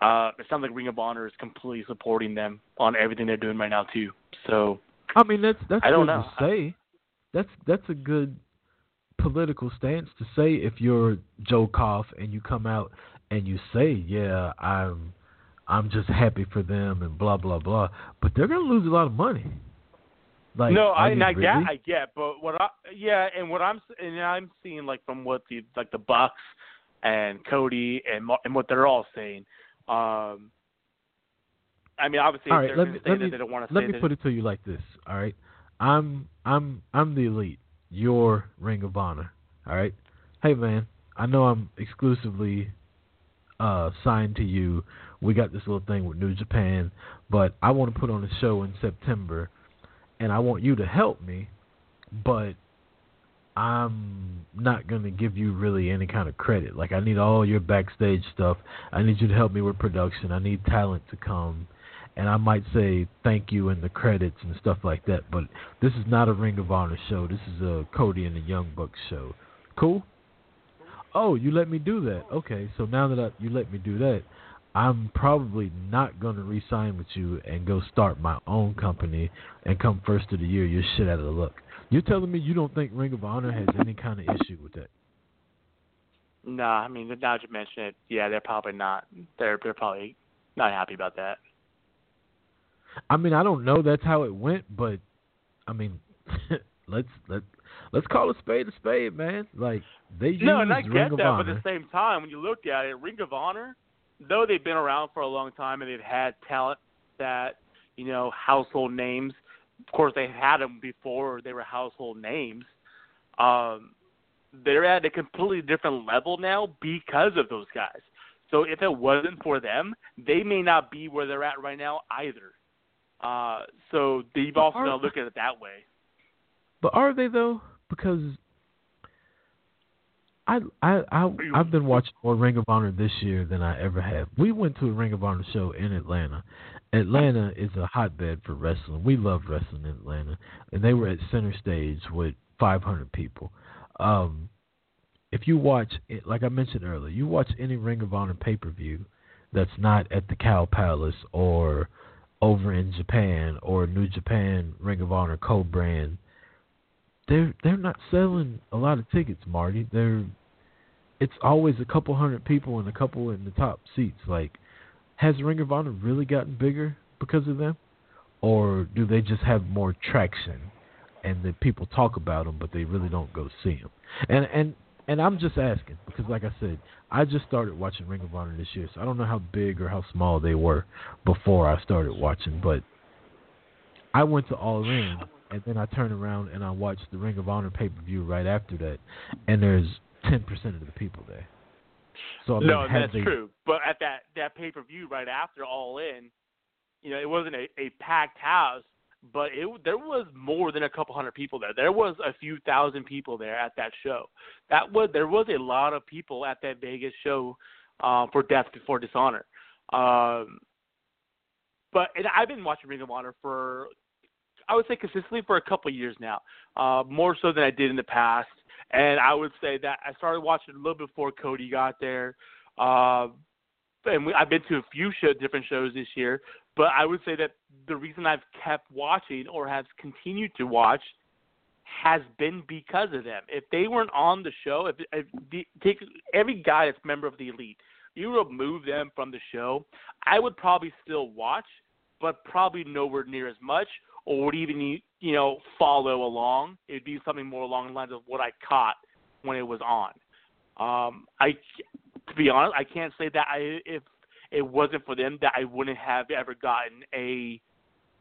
uh, it sounds like Ring of Honor is completely supporting them on everything they're doing right now too. So I mean, that's that's I don't good know. to say. that's that's a good political stance to say if you're Joe Koff and you come out and you say, "Yeah, I'm I'm just happy for them," and blah blah blah, but they're gonna lose a lot of money. Like, no, I, you and I really? get, I get, but what I, yeah, and what I'm, and I'm seeing like from what the like the Bucks and Cody and and what they're all saying. Um, I mean, obviously All right, let me to say let that me they don't want to let me put it to you like this. All right, I'm I'm I'm the elite. Your Ring of Honor. All right. Hey man, I know I'm exclusively uh signed to you. We got this little thing with New Japan, but I want to put on a show in September, and I want you to help me, but I'm not to give you really any kind of credit. Like I need all your backstage stuff. I need you to help me with production. I need talent to come and I might say thank you in the credits and stuff like that. But this is not a Ring of Honor show. This is a Cody and the Young Bucks show. Cool. Oh, you let me do that. Okay, so now that I, you let me do that, I'm probably not going to re-sign with you and go start my own company and come first of the year. You're shit out of the luck. You're telling me you don't think Ring of Honor has any kind of issue with that? Nah, I mean, now that you mention it, yeah, they're probably not. They're they're probably not happy about that. I mean, I don't know that's how it went, but I mean, (laughs) let's let let's call a spade a spade, man. Like they No, and I Ring get that, Honor. but at the same time, when you look at it, Ring of Honor, though they've been around for a long time and they've had talent that you know household names. Of course, they had them before they were household names. Um, they're at a completely different level now because of those guys. So if it wasn't for them, they may not be where they're at right now either. Uh, so they've also got to look at it that way. But are they though? Because I I I I've been watching more Ring of Honor this year than I ever have. We went to a Ring of Honor show in Atlanta. Atlanta is a hotbed for wrestling. We love wrestling in Atlanta, and they were at center stage with 500 people. Um, if you watch, it, like I mentioned earlier, you watch any Ring of Honor pay per view that's not at the Cow Palace or over in Japan or New Japan Ring of Honor co-brand they're they're not selling a lot of tickets, Marty. They're it's always a couple hundred people and a couple in the top seats. Like, has Ring of Honor really gotten bigger because of them, or do they just have more traction and that people talk about them, but they really don't go see them? And and and I'm just asking because, like I said, I just started watching Ring of Honor this year, so I don't know how big or how small they were before I started watching, but I went to All In and then I turn around and I watch the Ring of Honor pay per view right after that, and there's ten percent of the people there. So I mean, no, that's they, true. But at that that pay per view right after All In, you know, it wasn't a, a packed house, but it there was more than a couple hundred people there. There was a few thousand people there at that show. That was there was a lot of people at that Vegas show uh, for Death Before Dishonor. Um, but and I've been watching Ring of Honor for I would say consistently for a couple of years now, uh, more so than I did in the past. And I would say that I started watching a little before Cody got there. Uh, and we, I've been to a few show, different shows this year, but I would say that the reason I've kept watching or have continued to watch has been because of them. If they weren't on the show, if, if the, take every guy that's member of the elite, you remove them from the show, I would probably still watch, but probably nowhere near as much, or would even you know follow along. It'd be something more along the lines of what I caught when it was on. Um, I, to be honest, I can't say that I if it wasn't for them that I wouldn't have ever gotten a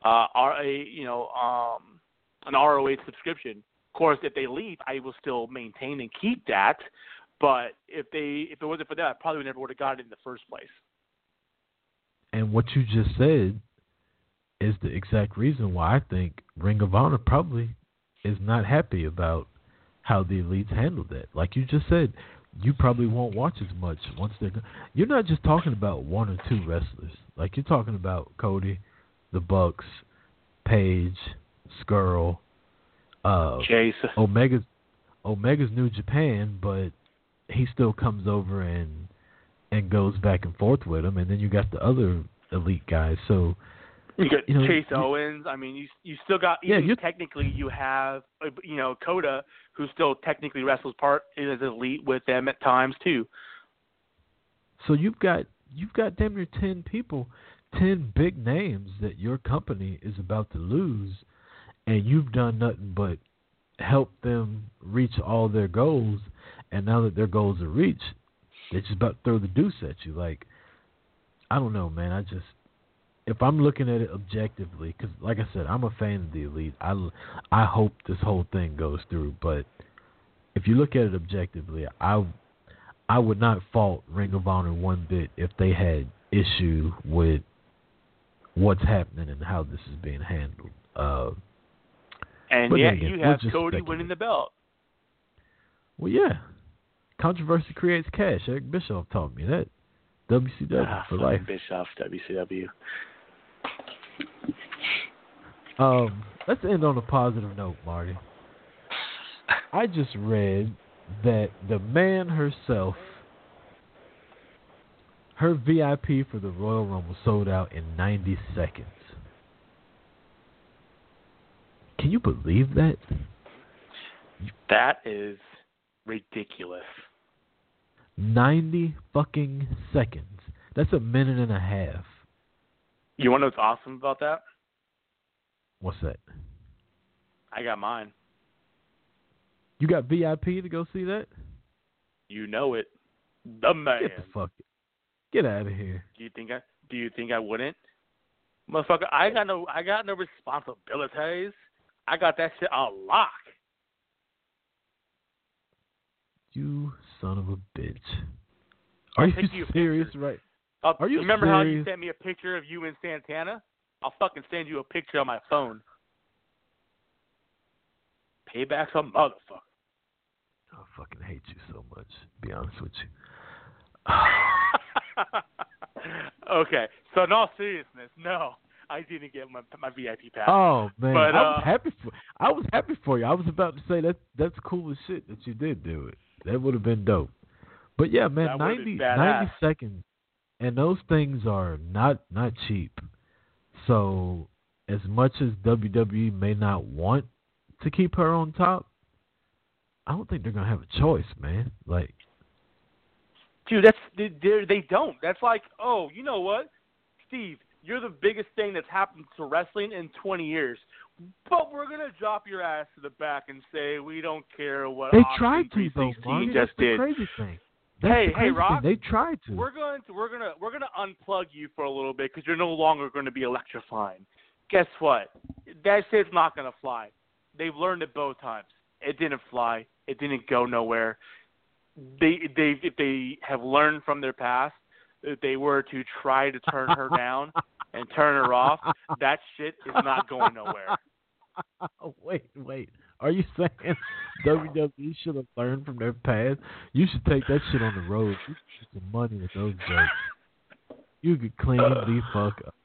uh, R a you know um, an ROH subscription. Of course, if they leave, I will still maintain and keep that. But if they if it wasn't for that, I probably never would have got it in the first place. and what you just said is the exact reason why I think Ring of Honor probably is not happy about how the elites handled that. Like you just said, you probably won't watch as much once they're. go- You're not just talking about one or two wrestlers. Like you're talking about Cody, the Bucks, Page, Scurll, uh, Chase. Omega's Omega's New Japan, but he still comes over and and goes back and forth with him, and then you got the other elite guys. So You got You know, Chase Owens. I mean, you you still got Yeah, you- technically you have uh, you know Kota, who still technically wrestles part is elite with them at times too. So you've got you've got damn near ten people, ten big names that your company is about to lose, and you've done nothing but help them reach all their goals. And now that their goals are reached, they're just about to throw the deuce at you. Like I don't know, man. I just if I'm looking at it objectively, because like I said, I'm a fan of the elite. I I hope this whole thing goes through, but if you look at it objectively, I I would not fault Ring of Honor one bit if they had issue with what's happening and how this is being handled. Uh, And yet again, you have Cody winning the belt. well, yeah, controversy creates cash. Eric Bischoff taught me that. WCW Ah, for life. Bischoff, WCW. Um, let's end on a positive note, Marty. I just read that the man herself, her VIP for the Royal Rumble sold out in 90 seconds. Can you believe that? That is ridiculous. 90 fucking seconds. That's a minute and a half. You want to know what's awesome about that? What's that? I got mine. You got VIP to go see that? You know it. The man. Get the fuck. Get out of here. Do you think I? Do you think I wouldn't? Motherfucker, I got no. I got no responsibilities. I got that shit on lock. You son of a bitch. Are I'll you take (laughs) you a serious right? Uh, Are you remember how you sent me a picture of you in Santana? I'll fucking send you a picture on my phone. Payback's a motherfucker. I fucking hate you so much. To be honest with you. (laughs) okay, so in all seriousness, no, I didn't get my my VIP pass. Oh man, But, I was uh, happy for I was happy for you. I was about to say that that's cool as shit that you did do it. That would have been dope. But yeah, man, That 90, 90 seconds, and those things are not not cheap. So as much as WWE may not want to keep her on top, I don't think they're gonna have a choice, man. Like Dude, that's they they're- don't. That's like, oh, you know what, Steve, you're the biggest thing that's happened to wrestling in 20 years. But we're gonna drop your ass to the back and say we don't care what they tried to though, Marty. just That's the did. crazy thing. That's Hey, hey, Rock. Thing. They tried to. We're going to we're gonna we're gonna unplug you for a little bit because you're no longer going to be electrifying. Guess what? That shit's not going to fly. They've learned it both times. It didn't fly. It didn't go nowhere. They they if they have learned from their past, if they were to try to turn her (laughs) down and turn her off, that shit is not going nowhere. Oh, (laughs) wait, wait. Are you (laughs) saying WWE should have learned from their past? You should take that shit on the road. You should get some money with those jokes. You could clean the fuck up.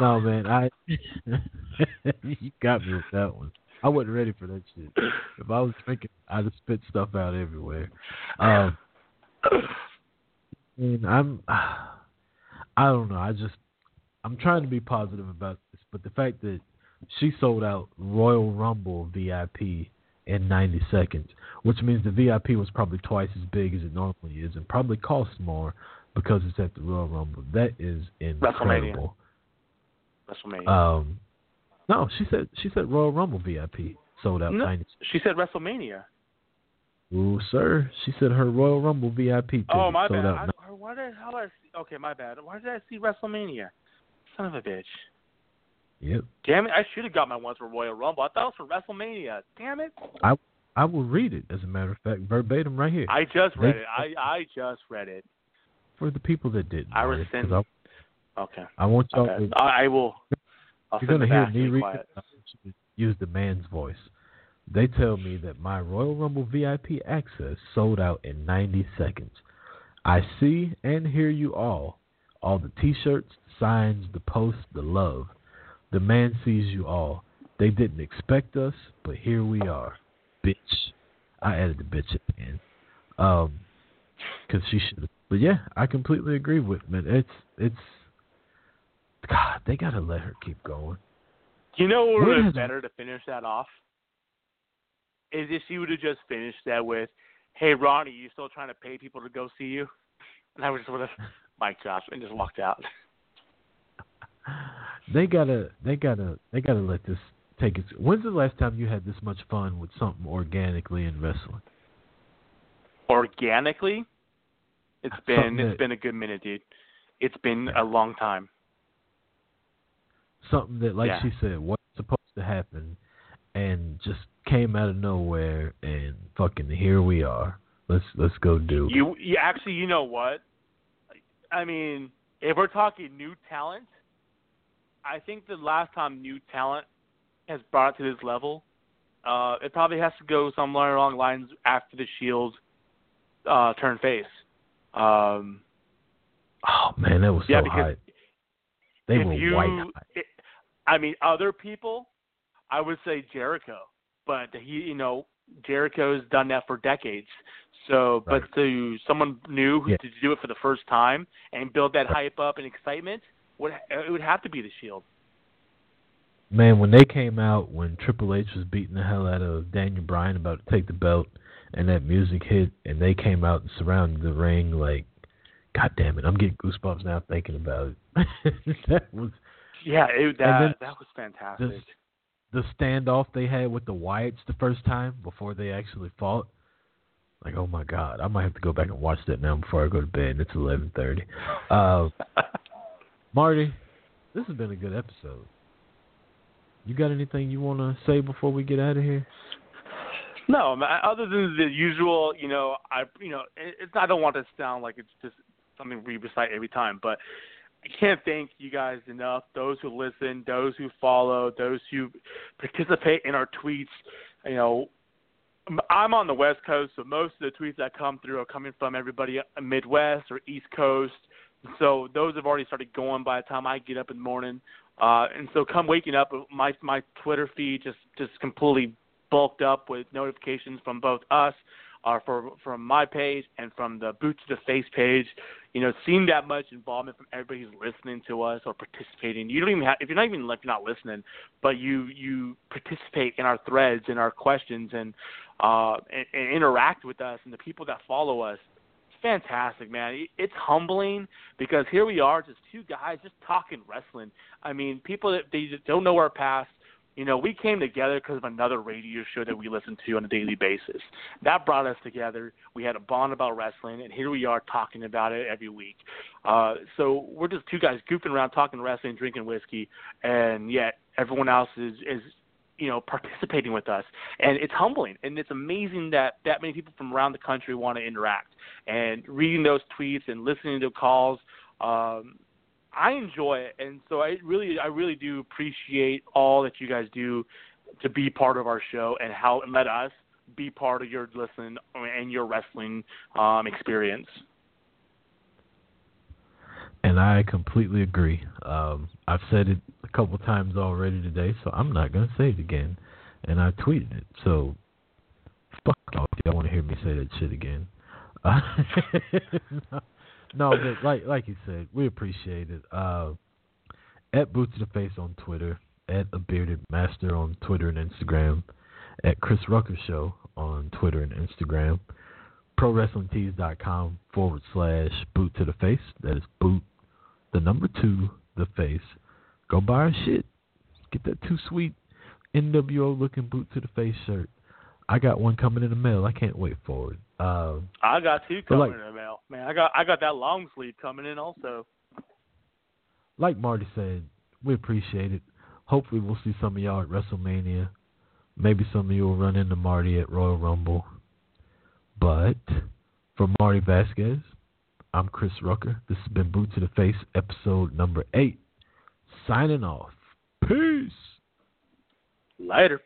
No, man, I (laughs) you got me with that one. I wasn't ready for that shit. If I was thinking, I'd have spit stuff out everywhere. Um, and I'm, (sighs) I don't know. I just, I'm trying to be positive about this, but the fact that she sold out Royal Rumble VIP in 90 seconds, which means the VIP was probably twice as big as it normally is, and probably costs more because it's at the Royal Rumble. That is incredible. WrestleMania. Um, no, she said she said Royal Rumble VIP sold out No. 90. she said WrestleMania. Ooh, sir, she said her Royal Rumble VIP Oh my sold bad. out. I, why did how did I see? Okay, my bad. Why did I see WrestleMania? Son of a bitch. Yep, Damn it! I should have got my ones for Royal Rumble. I thought it was for WrestleMania. Damn it! I I will read it as a matter of fact, verbatim right here I just read They- it. I I just read it. for the people that didn't. I rescind- I, Okay. I want y'all Okay. to I, I will. I'll You're gonna hear me read it. I want you to use the man's voice. They tell me that my Royal Rumble VIP access sold out in 90 seconds. I see and hear you all. All the T-shirts, signs, the posts, the love. The man sees you all. They didn't expect us, but here we are, bitch. I added the bitch at the end, um, because she should. But yeah, I completely agree with man. It's it's God, they gotta let her keep going. You know what would have been better to finish that off? Is if she would have just finished that with, "Hey, Ronnie, you still trying to pay people to go see you?" And I would just would have mic'd up and just walked out. (laughs) They gotta, they gotta, they gotta let this take its. When's the last time you had this much fun with something organically in wrestling? Organically, it's been Something it's that- been a good minute, dude. It's been a long time. Something that, like Yeah. she said, wasn't supposed to happen, and just came out of nowhere, and fucking here we are. Let's let's go do. You, you actually, you know what? I mean, if we're talking new talent, I think the last time new talent has brought it to this level, uh, it probably has to go somewhere along the lines after the Shield uh, turn face. Um, Oh man, that was so yeah, because hype. They were you, white hot. it, I mean, other people, I would say Jericho, but he, you know, Jericho's done that for decades. So, Right. but to someone new who Yeah. to do it for the first time and build that hype up and excitement, would it would have to be the Shield. Man, when they came out, when Triple H was beating the hell out of Daniel Bryan about to take the belt, and that music hit, and they came out and surrounded the ring, like, God damn it, I'm getting goosebumps now thinking about it. (laughs) that was Yeah, it, that that was fantastic. this- the standoff they had with the Wyatts the first time before they actually fought. Like, oh my God, I might have to go back and watch that now before I go to bed. It's eleven thirty. Uh, (laughs) Marty, this has been a good episode. You got anything you want to say before we get out of here? No, other than the usual, you know, I, you know, it's. I don't want to sound like it's just something we recite every time, but I can't thank you guys enough. Those who listen, those who follow, those who participate in our tweets. You know, I'm on the West Coast, so most of the tweets that come through are coming from everybody uh, Midwest or East Coast. So those have already started going by the time I get up in the morning. Uh, and so come waking up, my my Twitter feed just just completely bulked up with notifications from both us, uh, for from my page and from the Boot to the Face page. You know, seeing that much involvement from everybody who's listening to us or participating. You don't even have if you're not even you're not listening, but you you participate in our threads and our questions and uh and, and interact with us and the people that follow us. Fantastic, man. It- It's humbling because here we are, just two guys just talking wrestling. I mean, people that they don't know our past. You know, we came together because of another radio show that we listen to on a daily basis. That brought us together. We had a bond about wrestling, and here we are talking about it every week. Uh, so we're just two guys goofing around, talking wrestling, drinking whiskey, and yet everyone else is is you know participating with us, and it's humbling, and it's amazing that that many people from around the country want to interact and reading those tweets and listening to calls. Um, I enjoy it, and so I really, I really do appreciate all that you guys do to be part of our show and how and let us be part of your listening and your wrestling um, experience. And I completely agree. Um, I've said it a couple times already today, so I'm not going to say it again. And I tweeted it. So, fuck off if y'all want to hear me say that shit again. (laughs) Uh, no, but like like you said, we appreciate it. Uh, at Boots to the Face on Twitter, at A Bearded Master on Twitter and Instagram, at Chris Rucker Show on Twitter and Instagram, ProWrestlingTees.com forward slash Boot to the Face. That is Boot the number two, the face. Go buy our shit. Get that too sweet NWO looking boot to the face shirt. I got one coming in the mail. I can't wait for it. Uh, I got two coming like- in the mail, man. I got I got that long sleeve coming in also. like Marty said, we appreciate it. Hopefully, we'll see some of y'all at WrestleMania. Maybe some of you will run into Marty at Royal Rumble. But for Marty Vasquez, I'm Chris Rucker. This has been Boot to the Face, episode number eight. Signing off. Peace. Later.